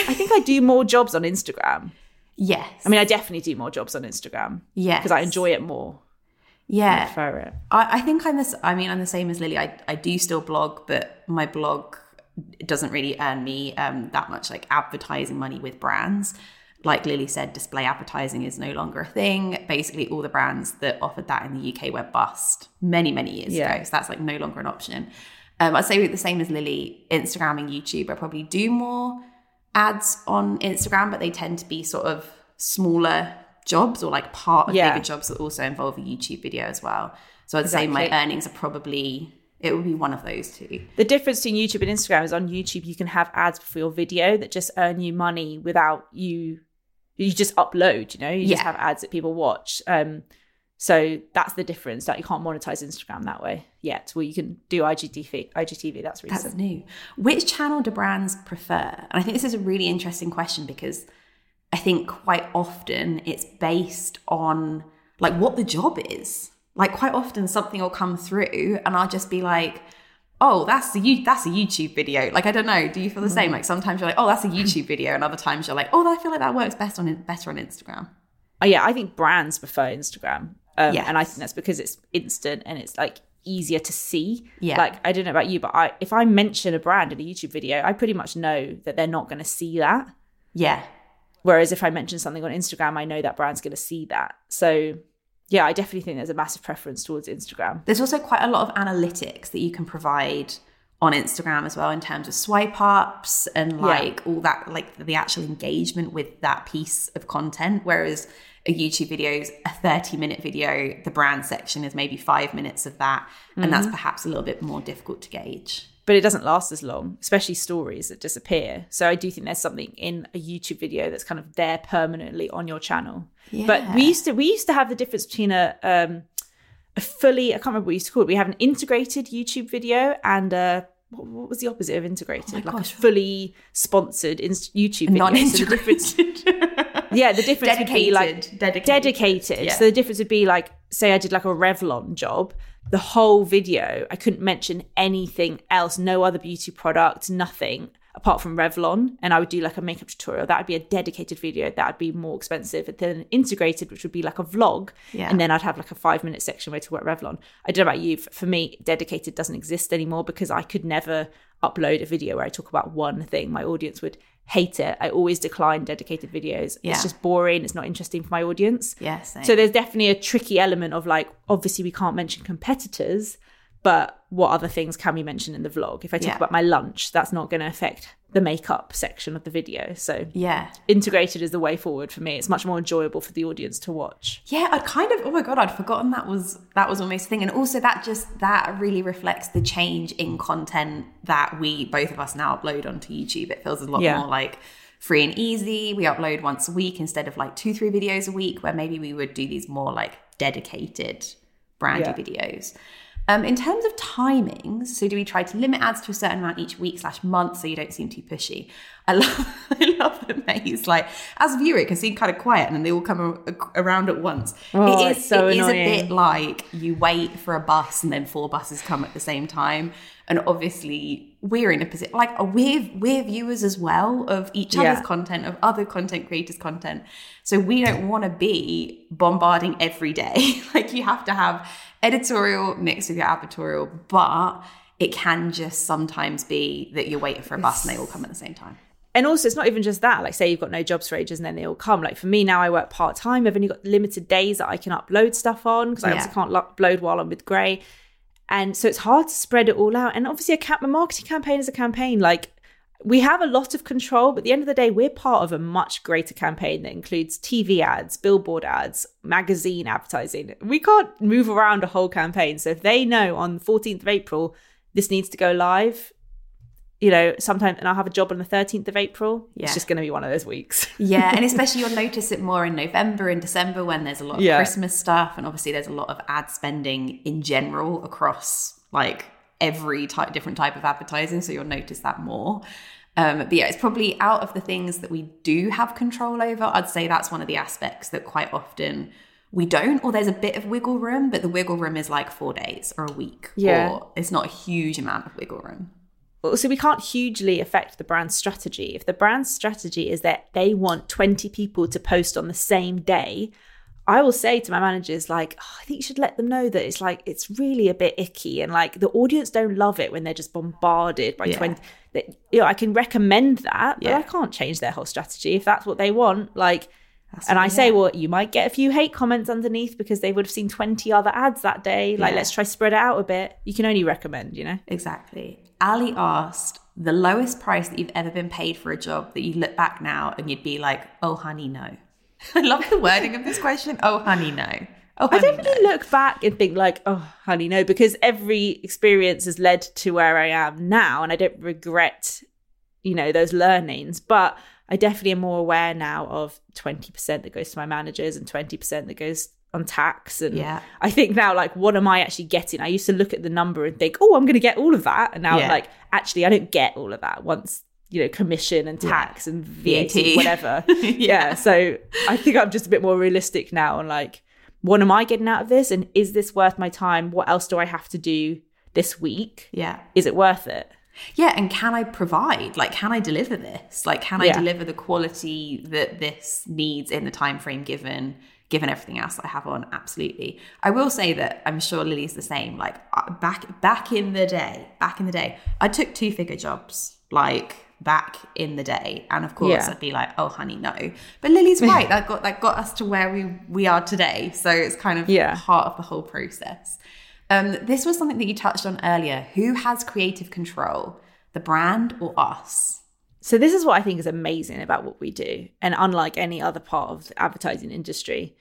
I think I do more jobs on Instagram. Yes. I mean, I definitely do more jobs on Instagram yes. because I enjoy it more. Yeah. I Yeah. prefer it. I, I think I'm this. I mean, I'm the same as Lily. I, I do still blog, but my blog doesn't really earn me um, that much like advertising money with brands. Like Lily said, display advertising is no longer a thing. Basically, all the brands that offered that in the UK went bust many, many years Yeah. ago. So that's like no longer an option. Um, I'd say the same as Lily. Instagram and YouTube, I probably do more ads on Instagram, but they tend to be sort of smaller jobs or like part of Yeah. bigger jobs that also involve a YouTube video as well. So I'd say my earnings are probably it would be one of those two. The difference between YouTube and Instagram is on YouTube you can have ads for your video that just earn you money without you you just upload, you know, you just have ads that people watch. Um so that's the difference that you can't monetize Instagram that way yet. Well, you can do IGTV. IGTV, that's recent. That's new. Which channel do brands prefer? And I think this is a really interesting question because I think quite often it's based on like what the job is. Like quite often something will come through and I'll just be like, oh, that's a that's a YouTube video. Like I don't know. Do you feel the same? Mm. Like sometimes you're like, oh, that's a YouTube video, and other times you're like, oh, I feel like that works best on better on Instagram. Oh, yeah, I think brands prefer Instagram. Um, Yes. And I think that's because it's instant and it's like easier to see. Yeah. Like, I don't know about you, but I if I mention a brand in a YouTube video, I pretty much know that they're not going to see that. Yeah. Whereas if I mention something on Instagram, I know that brand's going to see that. So, yeah, I definitely think there's a massive preference towards Instagram. There's also quite a lot of analytics that you can provide on Instagram as well in terms of swipe ups and like all that, like the actual engagement with that piece of content. Whereas a YouTube video is a 30 minute video, the brand section is maybe five minutes of that. And that's perhaps a little bit more difficult to gauge. But it doesn't last as long, especially stories that disappear. So I do think there's something in a YouTube video that's kind of there permanently on your channel. But we used to we used to have the difference between a um a fully I can't remember what we used to call it. We have an integrated YouTube video and a what, what was the opposite of integrated? like gosh. a fully sponsored inst- YouTube video. Non So yeah, the difference would be like Dedicated. Dedicated. dedicated. Yeah. So the difference would be like, say I did like a Revlon job, the whole video, I couldn't mention anything else, no other beauty product, nothing apart from Revlon. And I would do like a makeup tutorial. That would be a dedicated video. That would be more expensive than integrated, which would be like a vlog. Yeah. And then I'd have like a five minute section where to about Revlon. I don't know about you. For me, dedicated doesn't exist anymore because I could never upload a video where I talk about one thing. My audience would hate it. I always decline dedicated videos. Yeah. It's just boring. It's not interesting for my audience. Yeah. So there's definitely a tricky element of like, obviously we can't mention competitors, but what other things can we mention in the vlog? If I talk Yeah. about my lunch, that's not going to affect the makeup section of the video. So yeah. integrated is the way forward for me. It's much more enjoyable for the audience to watch. Yeah, I'd kind of oh my god, I'd forgotten that was that was almost a thing. And also that just that really reflects the change in content that we both of us now upload onto YouTube. It feels a lot Yeah. more like free and easy. We upload once a week instead of like two, three videos a week, where maybe we would do these more like dedicated brandy Yeah. videos. Um, in terms of timings, so do we try to limit ads to a certain amount each week slash month so you don't seem too pushy? I love, I love that May's like, as a viewer, it can seem kind of quiet and then they all come a- around at once. Oh, it is, so it is a bit like you wait for a bus and then four buses come at the same time. And obviously, we're in a position like we're we're viewers as well of each other's Yeah. content, of other content creators' content. So we don't want to be bombarding every day. like you have to have editorial mixed with your advertorial, but it can just sometimes be that you're waiting for a bus and they all come at the same time. and also it's not even just that like say you've got no jobs for ages and then they all come. Like for me now i work part-time. I've only got limited days that i can upload stuff on because i Yeah. obviously can't upload while i'm with gray. And so it's hard to spread it all out. And obviously a, cap- a marketing campaign is a campaign. Like we have a lot of control but at the end of the day we're part of a much greater campaign that includes tv ads billboard ads magazine advertising we can't move around a whole campaign so if they know on the 14th of april this needs to go live you know, sometime, and I'll have a job on the 13th of April. Yeah. It's just going to be one of those weeks. Yeah, and especially you'll notice it more in November and December when there's a lot of Yeah. Christmas stuff, and obviously there's a lot of ad spending in general across like every type, different type of advertising. So you'll notice that more. Um, but yeah, it's probably out of the things that we do have control over. I'd say that's one of the aspects that quite often we don't, or there's a bit of wiggle room, but the wiggle room is like four days or a week. Yeah. Or it's not a huge amount of wiggle room. so we can't hugely affect the brand strategy. If the brand strategy is that they want 20 people to post on the same day, I will say to my managers, like, oh, I think you should let them know that it's like, it's really a bit icky. And like, the audience don't love it when they're just bombarded by Yeah. 20. That, you know, I can recommend that, but Yeah. I can't change their whole strategy if that's what they want. Like, That's and I say, well, you might get a few hate comments underneath because they would have seen 20 other ads that day. Like, Yeah. let's try spread it out a bit. You can only recommend, you know? Exactly. Ali asked the lowest price that you've ever been paid for a job that you look back now and you'd be like, oh, honey, no. I love the wording of this question. Oh, honey, no. Oh, I honey, don't no. really look back and think like, oh, honey, no, because every experience has led to where I am now, and I don't regret, you know, those learnings. But I definitely am more aware now of twenty percent that goes to my managers and twenty percent that goes on tax. And Yeah. I think now, like, what am I actually getting? I used to look at the number and think, oh, I'm going to get all of that, and now, Yeah. like, actually, I don't get all of that once. You know, commission and tax and VAT, VAT. whatever. yeah. So I think I'm just a bit more realistic now on like, what am I getting out of this? And is this worth my time? What else do I have to do this week? Yeah. Is it worth it? Yeah. And can I provide? Like, can I deliver this? Like, can I Yeah. deliver the quality that this needs in the time frame given? Given everything else I have on, absolutely. I will say that I'm sure Lily's the same. Like uh, back back in the day, back in the day, I took two figure jobs. Like back in the day, and of course Yeah. I'd be like, "Oh, honey, no." But Lily's right. That got that got us to where we we are today. So it's kind of Yeah. part of the whole process. Um, this was something that you touched on earlier. Who has creative control, the brand or us? So this is what I think is amazing about what we do. And unlike any other part of the advertising industry,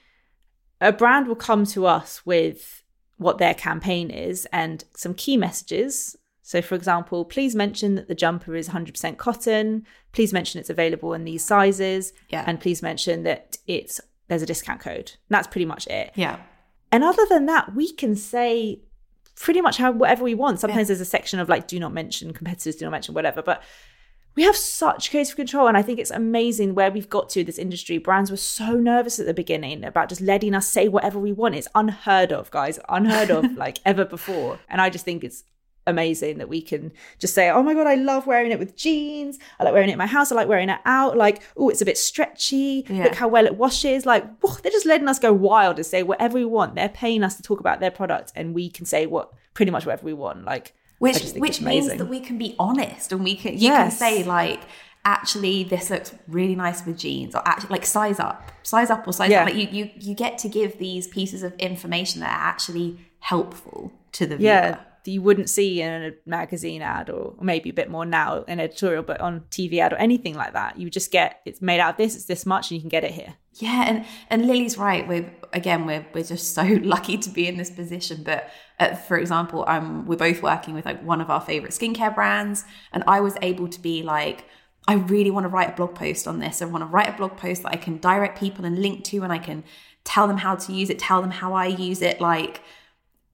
a brand will come to us with what their campaign is and some key messages. So for example, please mention that the jumper is 100% cotton. Please mention it's available in these sizes. Yeah. And please mention that it's there's a discount code. That's pretty much it. Yeah, And other than that, we can say pretty much how whatever we want. Sometimes there's a section of like do not mention competitors, do not mention whatever. But we have such creative control. And I think it's amazing where we've got to in this industry. Brands were so nervous at the beginning about just letting us say whatever we want. It's unheard of, guys. Unheard of like ever before. And I just think it's amazing that we can just say, oh my God, I love wearing it with jeans. I like wearing it in my house. I like wearing it out. Like, oh, it's a bit stretchy. Yeah. Look how well it washes. Like, whoa, they're just letting us go wild and say whatever we want. They're paying us to talk about their product and we can say what pretty much whatever we want. Like, which which means that we can be honest and we can you can say like actually this looks really nice with jeans or actually like size up size up or size Yeah. up like you, you you get to give these pieces of information that are actually helpful to the viewer yeah, that you wouldn't see in a magazine ad or maybe a bit more now, an editorial, but on TV ad or anything like that. You just get it's made out of this, it's this much, and you can get it here. Yeah, and and Lily's right. We're again, we're we're just so lucky to be in this position. But uh, for example, um, we're both working with like one of our favorite skincare brands, and I was able to be like, I really want to write a blog post on this. I want to write a blog post that I can direct people and link to, and I can tell them how to use it, tell them how I use it, like.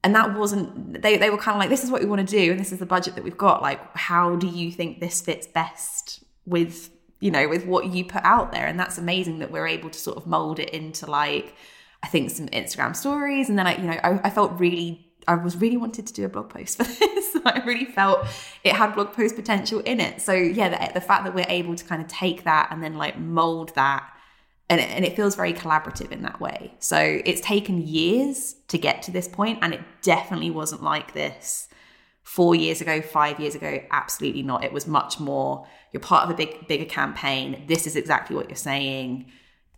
And that wasn't they. They were kind of like, this is what we want to do, and this is the budget that we've got. Like, how do you think this fits best with you know with what you put out there and that's amazing that we're able to sort of mold it into like i think some instagram stories and then i you know i, I felt really i was really wanted to do a blog post for this i really felt it had blog post potential in it so yeah the, the fact that we're able to kind of take that and then like mold that and it, and it feels very collaborative in that way so it's taken years to get to this point and it definitely wasn't like this four years ago, five years ago, absolutely not. It was much more, you're part of a big, bigger campaign. This is exactly what you're saying.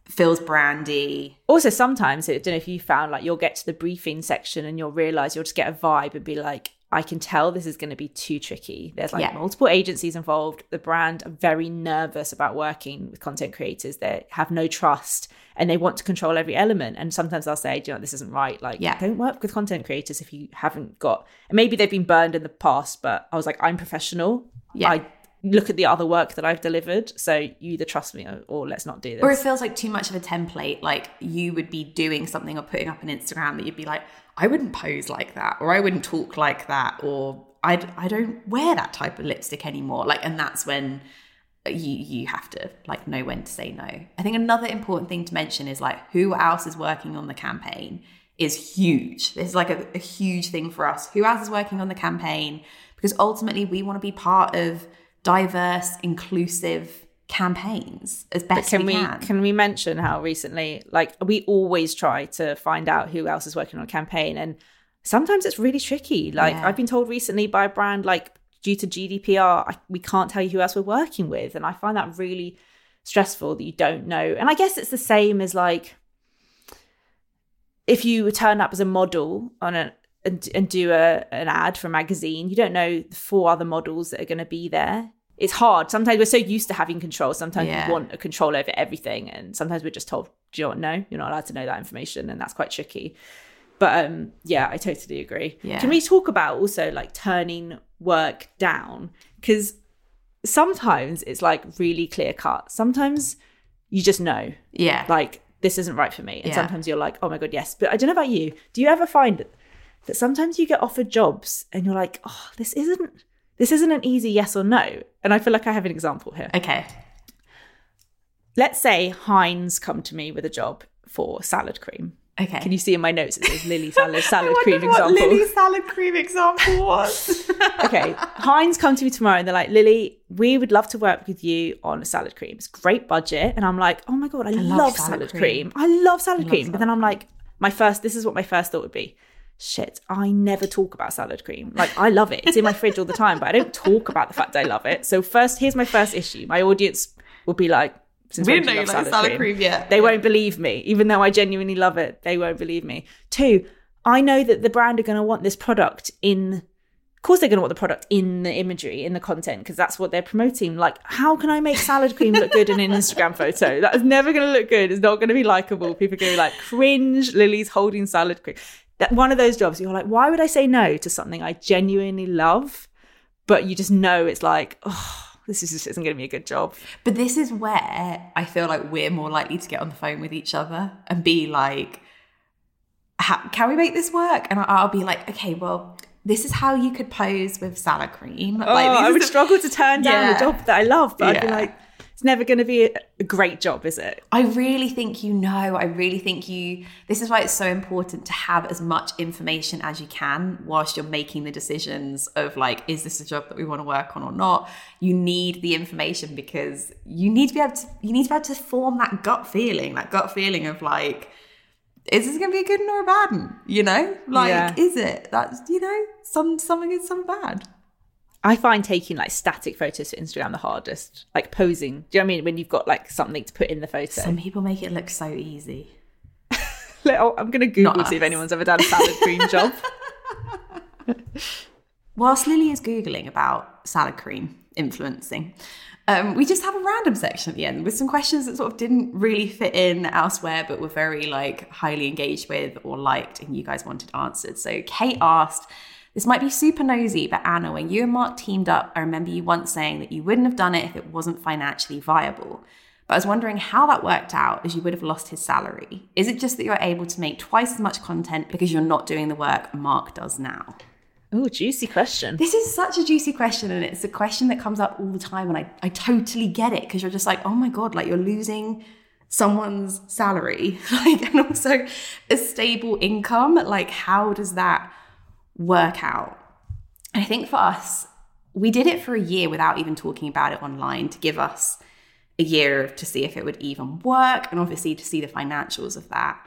Feels brandy. Also, sometimes I don't know if you found like you'll get to the briefing section and you'll realize you'll just get a vibe and be like, I can tell this is going to be too tricky. There's like Yeah. multiple agencies involved. The brand are very nervous about working with content creators. They have no trust and they want to control every element. And sometimes they'll say, Do you know, this isn't right. Like, Yeah. don't work with content creators if you haven't got. And maybe they've been burned in the past, but I was like, I'm professional. Yeah. I look at the other work that I've delivered. So you either trust me or, or let's not do this. Or it feels like too much of a template. Like you would be doing something or putting up an Instagram that you'd be like, I wouldn't pose like that, or I wouldn't talk like that, or I I don't wear that type of lipstick anymore. Like, and that's when you you have to like know when to say no. I think another important thing to mention is like who else is working on the campaign is huge. This is like a, a huge thing for us. Who else is working on the campaign? Because ultimately we want to be part of diverse, inclusive campaigns as best can we we can. can we mention how recently like we always try to find out who else is working on a campaign and sometimes it's really tricky like Yeah. i've been told recently by a brand like due to gdpr I, we can't tell you who else we're working with and i find that really stressful that you don't know and i guess it's the same as like if you turn up as a model on a and, and do a an ad for a magazine you don't know the four other models that are going to be there it's hard. Sometimes we're so used to having control. Sometimes Yeah. we want a control over everything and sometimes we're just told do you know? No you're not allowed to know that information and that's quite tricky. But um yeah i totally agree. Yeah. can we talk about also like turning work down? Because sometimes it's like really clear cut. Sometimes you just know. Yeah. like this isn't right for me. And Yeah. sometimes you're like oh my god yes. But i don't know about you. Do you ever find that sometimes you get offered jobs and you're like oh this isn't this isn't an easy yes or no and i feel like i have an example here okay. let's say heinz come to me with a job for salad cream Okay. can you see in my notes it says lily salad salad cream example Lily salad cream example was. okay, Heinz come to me tomorrow and they're like, Lily, we would love to work with you on a salad cream. It's great budget. And I'm like, oh my God, I, love, love salad, salad cream. cream. I love salad cream. salad but then I'm like, my first, this is what my first thought would be. Shit, I never talk about salad cream. Like, I love it. It's in my fridge all the time, but I don't talk about the fact I love it. So, first, here's my first issue. My audience will be like, since We didn't know you liked salad cream yet. They won't believe me, even though I genuinely love it. They won't believe me. Two, I know that the brand are going to want this product in. Of course, they're going to want the product in the imagery, in the content, because that's what they're promoting. Like, how can I make salad cream look good in an Instagram photo? That is never going to look good. It's not going to be likable. People are going to be like, cringe, Lily's holding salad cream. That one of those jobs, you're like, why would I say no to something I genuinely love? But you just know it's like, oh, this is just isn't going to be a good job. But this is where I feel like we're more likely to get on the phone with each other and be like, "How- can we make this work? And I'll be like, okay, well, this is how you could pose with salad cream. Oh, like, I would the- struggle to turn down Yeah. a job that I love, but I'd be like, it's never going to be a, great job, is it? I really think you know. I really think you. This is why it's so important to have as much information as you can whilst you're making the decisions of like, is this a job that we want to work on or not? You need the information because you need to be able to. You need to be able to form that gut feeling, that gut feeling of like, is this going to be a good one or a bad one? You know, like, Yeah. is it? That's you know, some some good, some bad. I find taking like static photos for Instagram the hardest. Like posing. Do you know what I mean? When you've got like something to put in the photo. Some people make it look so easy. Like, oh, I'm going to Google see if anyone's ever done a salad cream job. Whilst Lily is Googling about salad cream influencing, um, we just have a random section at the end with some questions that sort of didn't really fit in elsewhere, but were very like highly engaged with or liked, and you guys wanted answered. So Kate asked, this might be super nosy, but Anna, when you and Mark teamed up, I remember you once saying that you wouldn't have done it if it wasn't financially viable. But I was wondering how that worked out as you would have lost his salary. Is it just that you're able to make twice as much content because you're not doing the work Mark does now? Oh, juicy question. This is such a juicy question, and it's a question that comes up all the time. And I, I totally get it because you're just like, oh my God, like you're losing someone's salary, like, and also a stable income. Like, how does that work out? And I think for us, we did it for a year without even talking about it online to give us a year to see if it would even work and obviously to see the financials of that.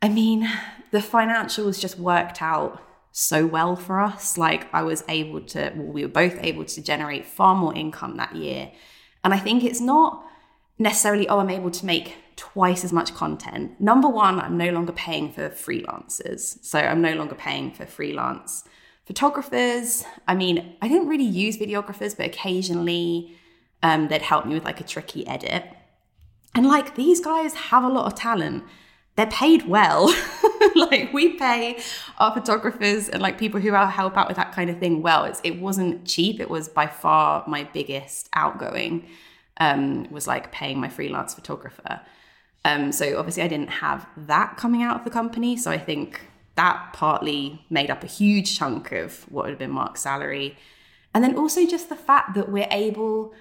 I mean, the financials just worked out so well for us. Like, I was able to, well, we were both able to generate far more income that year. And I think it's not necessarily, oh, I'm able to make twice as much content. Number one, I'm no longer paying for freelancers. So I'm no longer paying for freelance photographers. I mean, I didn't really use videographers, but occasionally um, they'd help me with like a tricky edit. And like these guys have a lot of talent. They're paid well. like we pay our photographers and like people who help out with that kind of thing well. It's, it wasn't cheap. It was by far my biggest outgoing. Um, was like paying my freelance photographer. Um, so obviously I didn't have that coming out of the company. So I think that partly made up a huge chunk of what would have been Mark's salary. And then also just the fact that we're able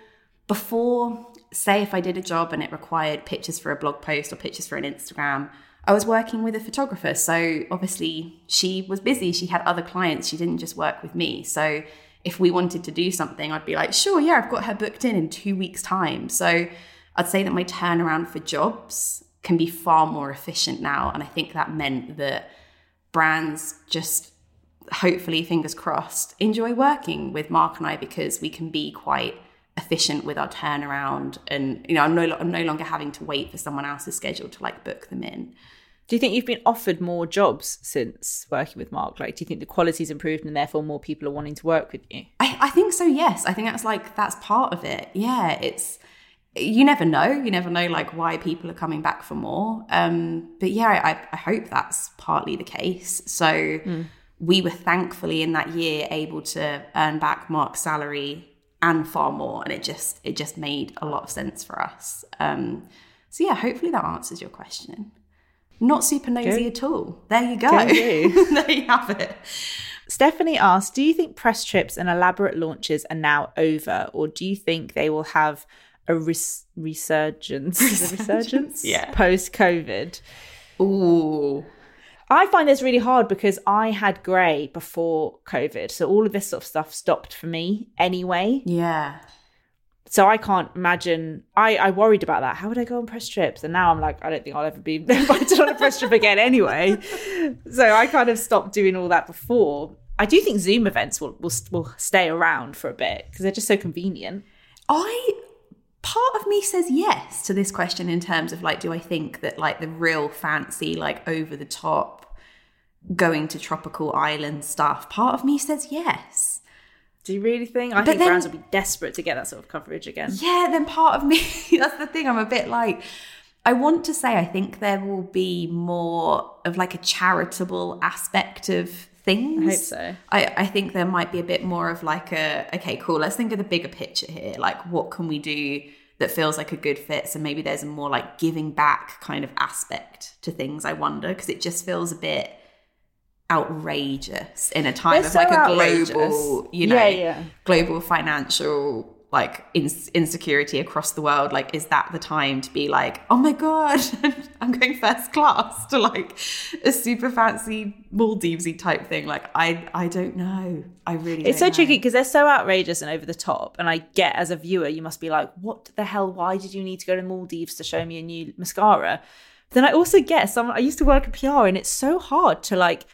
before, say, if I did a job and it required pictures for a blog post or pictures for an Instagram, I was working with a photographer. So obviously, she was busy. She had other clients. She didn't just work with me. So if we wanted to do something, I'd be like, sure, yeah, I've got her booked in in two weeks' time. So I'd say that my turnaround for jobs can be far more efficient now. And I think that meant that brands just hopefully, fingers crossed, enjoy working with Mark and I because we can be quite efficient with our turnaround. And, you know, I'm no, I'm no longer having to wait for someone else's schedule to like book them in. Do you think you've been offered more jobs since working with Mark? Like, do you think the quality's improved and therefore more people are wanting to work with you? I, I think so, yes. I think that's like, that's part of it. Yeah, it's, you never know. You never know like why people are coming back for more. Um, but yeah, I, I hope that's partly the case. So mm. we were thankfully in that year able to earn back Mark's salary and far more, and it just it just made a lot of sense for us. Um, so yeah, hopefully that answers your question. Not super nosy Good. at all. There you go. there you have it. Stephanie asked, "Do you think press trips and elaborate launches are now over, or do you think they will have a res- resurgence? resurgence? resurgence? yeah. Post COVID. Ooh. I find this really hard because I had grey before COVID. So all of this sort of stuff stopped for me anyway. Yeah. So I can't imagine. I, I worried about that. How would I go on press trips? And now I'm like, I don't think I'll ever be invited on a press trip again anyway. So I kind of stopped doing all that before. I do think Zoom events will will, will stay around for a bit because they're just so convenient. I part of me says yes to this question in terms of like do i think that like the real fancy like over the top going to tropical island stuff part of me says yes. Do you really think? I but think then, brands will be desperate to get that sort of coverage again. Yeah then part of me that's the thing i'm a bit like i want to say i think there will be more of like a charitable aspect of things. I hope so. I, I think there might be a bit more of like a okay, cool. Let's think of the bigger picture here. Like, what can we do that feels like a good fit? So maybe there's a more like giving back kind of aspect to things. I wonder because it just feels a bit outrageous in a time They're of so like a global, you know, yeah, yeah. global financial like in- insecurity across the world like is that the time to be like oh my god i'm going first class to like a super fancy maldivesy type thing? Like i i don't know. I really it's so know. tricky because they're so outrageous and over the top and i get as a viewer you must be like what the hell? Why did you need to go to maldives to show me a new mascara? Then i also get someone i used to work in pr and it's so hard to like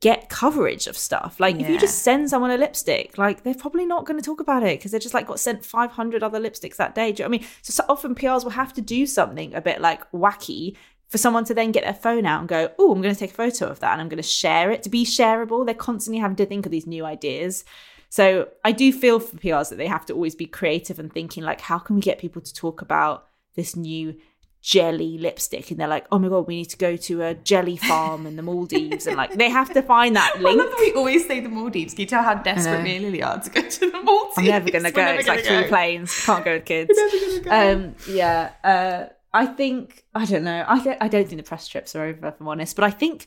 get coverage of stuff. Like yeah. if you just send someone a lipstick, like they're probably not going to talk about it because they just like got sent 500 other lipsticks that day. Do you know I mean? So, so often PRs will have to do something a bit like wacky for someone to then get their phone out and go, oh, I'm going to take a photo of that and I'm going to share it to be shareable. They're constantly having to think of these new ideas. So I do feel for PRs that they have to always be creative and thinking like, how can we get people to talk about this new jelly lipstick and they're like oh my god we need to go to a jelly farm in the maldives and like they have to find that link I love we always say the maldives. Can you tell how desperate me and lily are to go to the maldives? I'm never gonna go. it's like go. three planes. Can't go with kids. go. um yeah uh i think i don't know. I don't i don't think the press trips are over if i'm honest but i think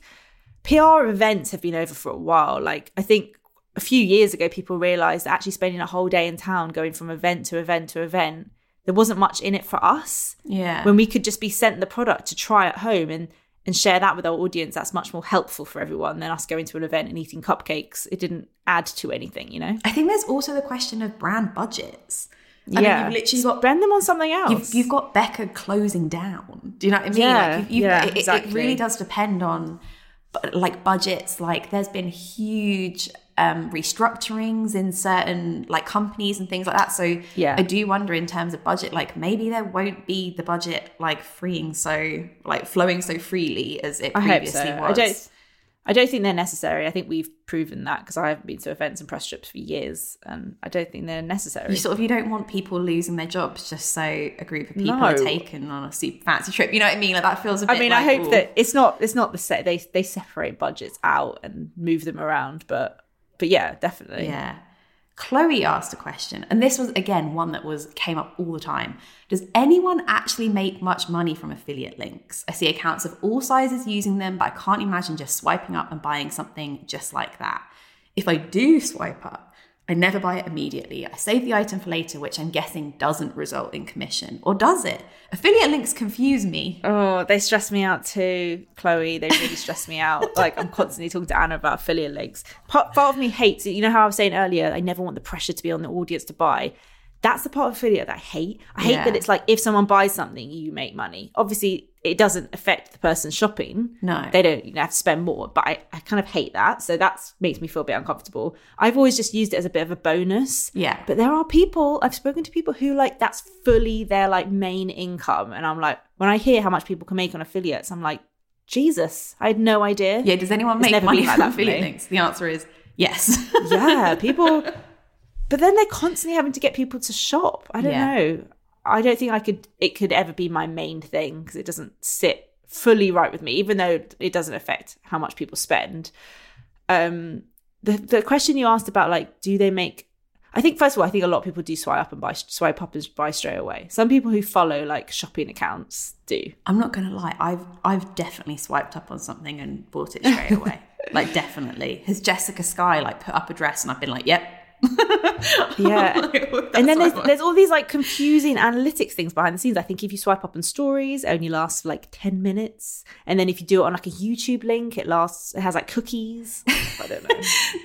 pr events have been over for a while. Like i think a few years ago people realized that actually spending a whole day in town going from event to event to event there wasn't much in it for us. Yeah. When we could just be sent the product to try at home and and share that with our audience, that's much more helpful for everyone than us going to an event and eating cupcakes. It didn't add to anything, you know? I think there's also the question of brand budgets. I yeah, mean, you've literally got spend them on something else. You've, you've, got Becca closing down. Do you know what I mean? Yeah, like you've, yeah, it, exactly. it really does depend on like budgets. Like there's been huge um, restructurings in certain like companies and things like that. So yeah, I do wonder in terms of budget, like maybe there won't be the budget like freeing so like flowing so freely as it previously I so. was. I don't. I don't think they're necessary. I think we've proven that because I haven't been to events and press trips for years, and I don't think they're necessary. You sort of you don't want people losing their jobs just so a group of people no. are taken on a super fancy trip. You know what I mean? Like that feels a bit. I mean, like, I hope ooh. that it's not it's not the set. They they separate budgets out and move them around, but but yeah, definitely. Yeah. Chloe asked a question, and this was again one that was came up all the time. Does anyone actually make much money from affiliate links? I see accounts of all sizes using them, but I can't imagine just swiping up and buying something just like that. If I do swipe up, I never buy it immediately. I save the item for later, which I'm guessing doesn't result in commission. Or does it? Affiliate links confuse me. Oh, they stress me out too, Chloe. They really stress me out. Like I'm constantly talking to Anna about affiliate links. Part, part of me hates it. You know how I was saying earlier, I never want the pressure to be on the audience to buy. That's the part of affiliate that I hate. I hate Yeah. that it's like if someone buys something, you make money. Obviously, it doesn't affect the person shopping. No. They don't you know, have to spend more, but I, I kind of hate that. So that makes me feel a bit uncomfortable. I've always just used it as a bit of a bonus. Yeah. But there are people, I've spoken to people who like that's fully their like main income. And I'm like, when I hear how much people can make on affiliates, I'm like, Jesus, I had no idea. Yeah, does anyone It's make money like from that affiliate links? The answer is yes. yeah, people. But then they're constantly having to get people to shop. I don't Yeah. know. I don't think I could. It could ever be my main thing because it doesn't sit fully right with me, even though it doesn't affect how much people spend. Um, the the question you asked about like, do they make? I think first of all, I think a lot of people do swipe up and buy swipe up and buy straight away. Some people who follow like shopping accounts do. I'm not gonna lie, I've I've definitely swiped up on something and bought it straight away. like definitely. Has Jessica Sky like put up a dress and I've been like, yep. Yeah. That's and then there's there's all these like confusing analytics things behind the scenes. I think if you swipe up on stories, it only lasts for like ten minutes, and then if you do it on like a YouTube link, it lasts. It has like cookies. I don't know.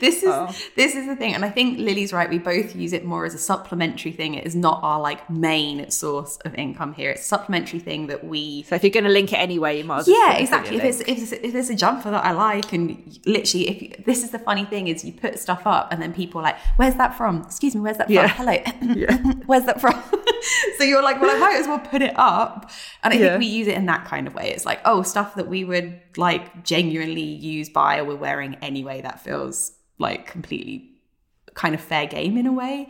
this is Oh. this is the thing, and I think Lily's right. We both use it more as a supplementary thing. It is not our like main source of income here. It's a supplementary thing that we. so if you're going to link it anyway, you might. As well Yeah, exactly. If it's, if it's if there's a jumper that I like, and literally, if you, this is the funny thing is, you put stuff up, and then people are like, "Where's that from? Excuse me, where's that from? Yeah. Hello, where's that from?" so you're like, "Well, I might as well put it up." And I Yeah. think we use it in that kind of way. It's like, oh, stuff that we would like genuinely use, buy, or we're wearing anyway. That feels like completely kind of fair game in a way.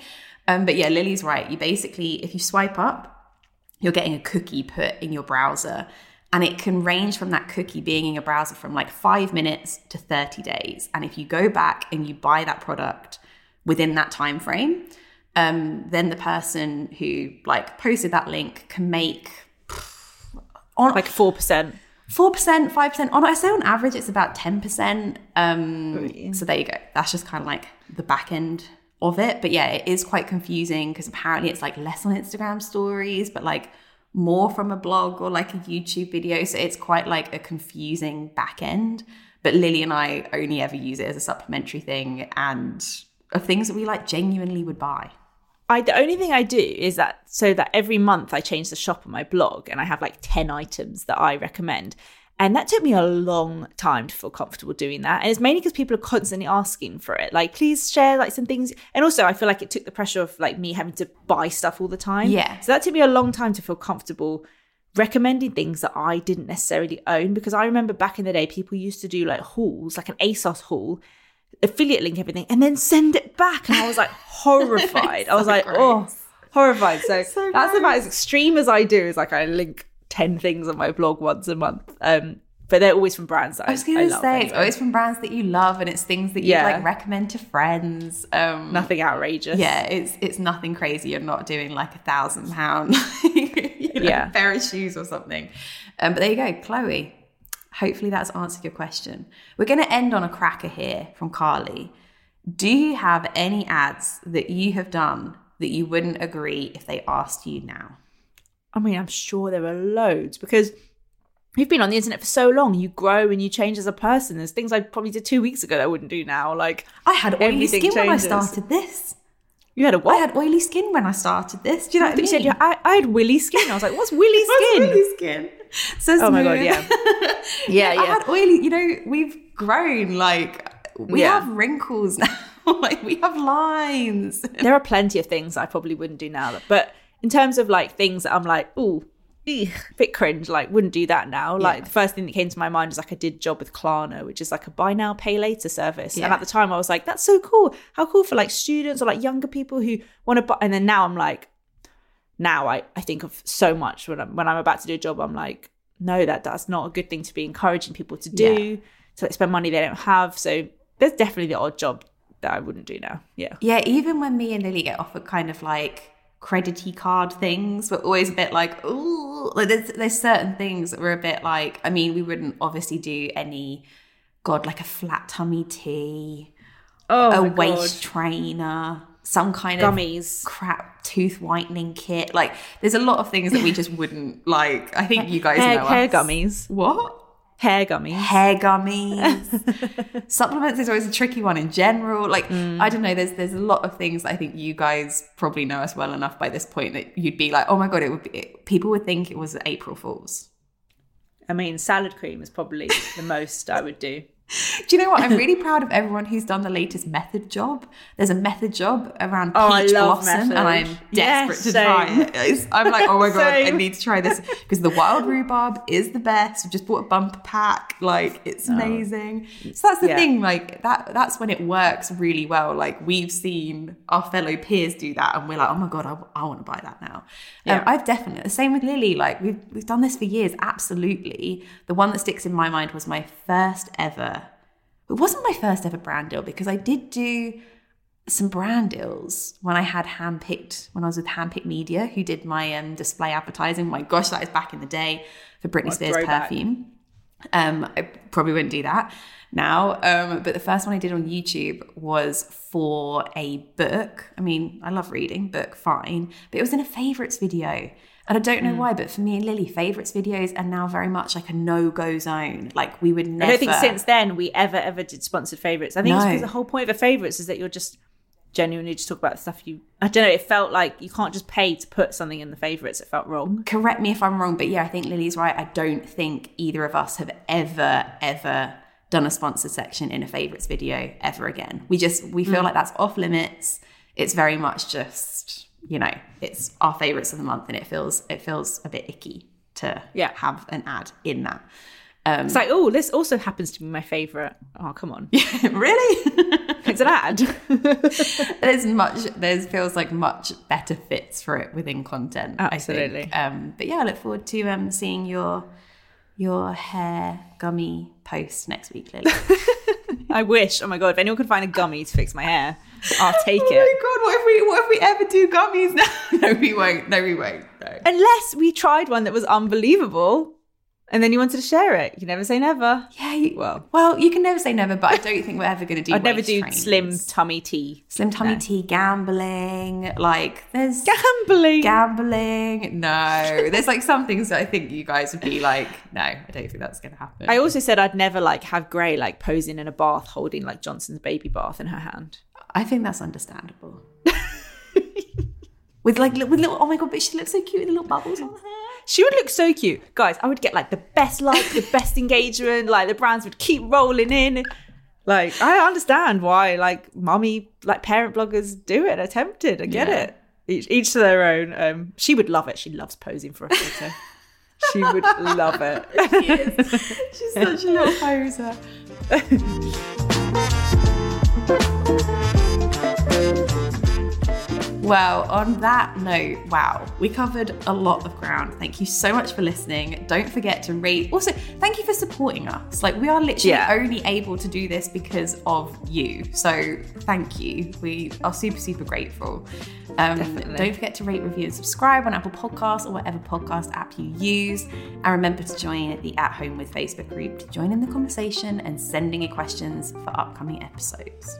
Um, but yeah, Lily's right. You basically, if you swipe up, you're getting a cookie put in your browser. And it can range from that cookie being in your browser from like five minutes to 30 days. And if you go back and you buy that product within that time frame, um, then the person who like posted that link can make on like four percent. four percent, five percent. On I say on average, it's about ten percent. Um, so there you go. That's just kind of like the back end of it. But yeah, it is quite confusing because apparently it's like less on Instagram stories, but like more from a blog or like a YouTube video. So it's quite like a confusing back end. But Lily and I only ever use it as a supplementary thing and of things that we like genuinely would buy. I the only thing I do is that so that every month I change the shop on my blog and I have like 10 items that I recommend. And that took me a long time to feel comfortable doing that. And it's mainly because people are constantly asking for it. Like, please share like some things. And also I feel like it took the pressure of like me having to buy stuff all the time. Yeah. So that took me a long time to feel comfortable recommending things that I didn't necessarily own. Because I remember back in the day, people used to do like hauls, like an ASOS haul, affiliate link everything, and then send it back. And I was like horrified. I was like, gross. oh, horrified. So, So that's about as extreme as I do. Is like I link ten things on my blog once a month. Um, but they're always from brands that I, I was gonna love say it's always from brands that you love and it's things that you Yeah. like recommend to friends. Um nothing outrageous. Yeah, it's it's nothing crazy. You're not doing like a thousand pound you know, Yeah. pair of shoes or something. Um, but there you go, Chloe. Hopefully that's answered your question. We're going to end on a cracker here from Carly. Do you have any ads that you have done that you wouldn't agree if they asked you now? I mean, I'm sure there are loads because you've been on the internet for so long. You grow and you change as a person. There's things I probably did two weeks ago that I wouldn't do now. Like I had oily skin when I started this. You had a what? I had oily skin when I started this. Do you know I what I thought you said mean? you, I, I had willy skin. I was like, what's willy What's skin? oily skin? So Oh my God, smooth. yeah. Yeah, I had oily. You know, we've grown. Like we Yeah. have wrinkles now. like we have lines. there are plenty of things I probably wouldn't do now. But in terms of like things that I'm like, ooh, eugh, bit cringe, like wouldn't do that now. Like Yeah. the first thing that came to my mind is like I did a job with Klarna, which is like a buy now, pay later service. And at the time I was like, that's so cool. How cool for like students or like younger people who want to buy. And then now I'm like, now I, I think of so much when I'm, when I'm about to do a job, I'm like, no, that that's not a good thing to be encouraging people to do, to like spend money they don't have. So there's definitely the odd job that I wouldn't do now. Yeah. Yeah, even when me and Lily get offered kind of like credity card things, we're always a bit like, ooh, like there's there's certain things that we're a bit like. I mean, we wouldn't obviously do any, God, like a flat tummy tea, Oh, a waist God. trainer, some kind of Gummies. crap tooth whitening kit. Like, there's a lot of things that we just wouldn't like. I think you guys Hair, know hair us. gummies. What? Hair gummies. Hair gummies. Supplements is always a tricky one in general. Like, mm. I don't know. There's there's a lot of things I think you guys probably know us well enough by this point that you'd be like, oh my god, it would be. It, people would think it was April Fools. I mean, salad cream is probably the most I would do. Do you know what? I'm really proud of everyone who's done the latest method job. There's a method job around Oh, I peach blossom, Method. and I'm desperate Yes, to try it. I'm like, oh my god, I need to try this because the wild rhubarb is the best. We just bought a bumper pack, like it's amazing. So that's the. Yeah. thing, like that. That's when it works really well. Like we've seen our fellow peers do that, and we're like, oh my god, I, want to buy that now. Yeah. Um, I've definitely the same with Lily. Like we've we've done this for years. Absolutely, the one that sticks in my mind was my first ever. It wasn't my first ever brand deal because I did do some brand deals when I had handpicked when I was with Handpicked Media, who did my um, display advertising. My gosh, that is back in the day for Britney Spears perfume. Um, I probably wouldn't do that now. Um, but the first one I did on YouTube was for a book. I mean, I love reading, book fine, but it was in a favorites video. And I don't know Hmm. why, but for me and Lily, favorites videos are now very much like a no-go zone. Like we would never. I don't think since then we ever ever did sponsored favorites. I think it's because the whole point of a favorites is that you're just genuinely just talk about the stuff you. I don't know. It felt like you can't just pay to put something in the favorites. It felt wrong. correct me if I'm wrong, but yeah, I think Lily's right. I don't think either of us have ever, ever done a sponsored section in a favorites video ever again. We just we Mm. feel like that's off limits. It's very much just you know, it's our favorites of the month, and it feels it feels a bit icky to Yeah. have an ad in that. Um, It's like, oh, this also happens to be my favorite. Oh, come on, really, it's an ad. there's much. There's feels like much better fits for it within content. Absolutely. Um, but yeah, I look forward to um, seeing your your hair gummy post next week, Lily. I wish. Oh my god, if anyone could find a gummy to fix my hair, I'll take oh it. Oh my god, what if we what if we ever do gummies now? no, we won't. No, we won't. No. Unless we tried one that was unbelievable, and then you wanted to share it. You never say never. Yeah, you, Well. well, you can never say never, but I don't think we're ever going to do. I'd never do slim tummy tea. slim tummy tea, gambling. Like there's Gambling. gambling. No, there's like some things that I think you guys would be like, no, I don't think that's going to happen. I also said I'd never like have Grey like posing in a bath holding like Johnson's baby bath in her hand. I think that's understandable. with like with little, oh my god, but she looks so cute with the little bubbles on her. She would look so cute. Guys, I would get like the best like, the best engagement, like the brands would keep rolling in. Like, I understand why like mommy, like parent bloggers do it, are tempted. I get Yeah. it. Each, each to their own. Um, she would love it. She loves posing for a photo. she would love it. She is. She's such a little poser. Well, on that note, wow, we covered a lot of ground. Thank you so much for listening. Don't forget to rate. Also, thank you for supporting us. Like, we are literally Yeah. only able to do this because of you. So, thank you. We are super, super grateful. Um, don't forget to rate, review, and subscribe on Apple Podcasts or whatever podcast app you use. And remember to join the At Home with Facebook group to join in the conversation and sending your questions for upcoming episodes.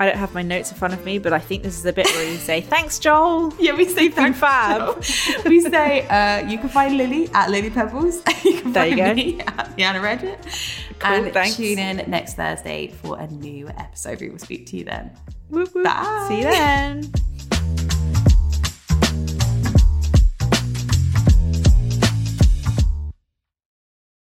I don't have my notes in front of me, but I think this is the bit where you say, thanks, Joel. Yeah, we say thanks, fab. We say uh, you can find Lily at Lily Pebbles. you can There you find go. me at The Anna Edit. Cool, and thanks. tune in next Thursday for a new episode. We will speak to you then. Whoop, whoop. Bye. See you then.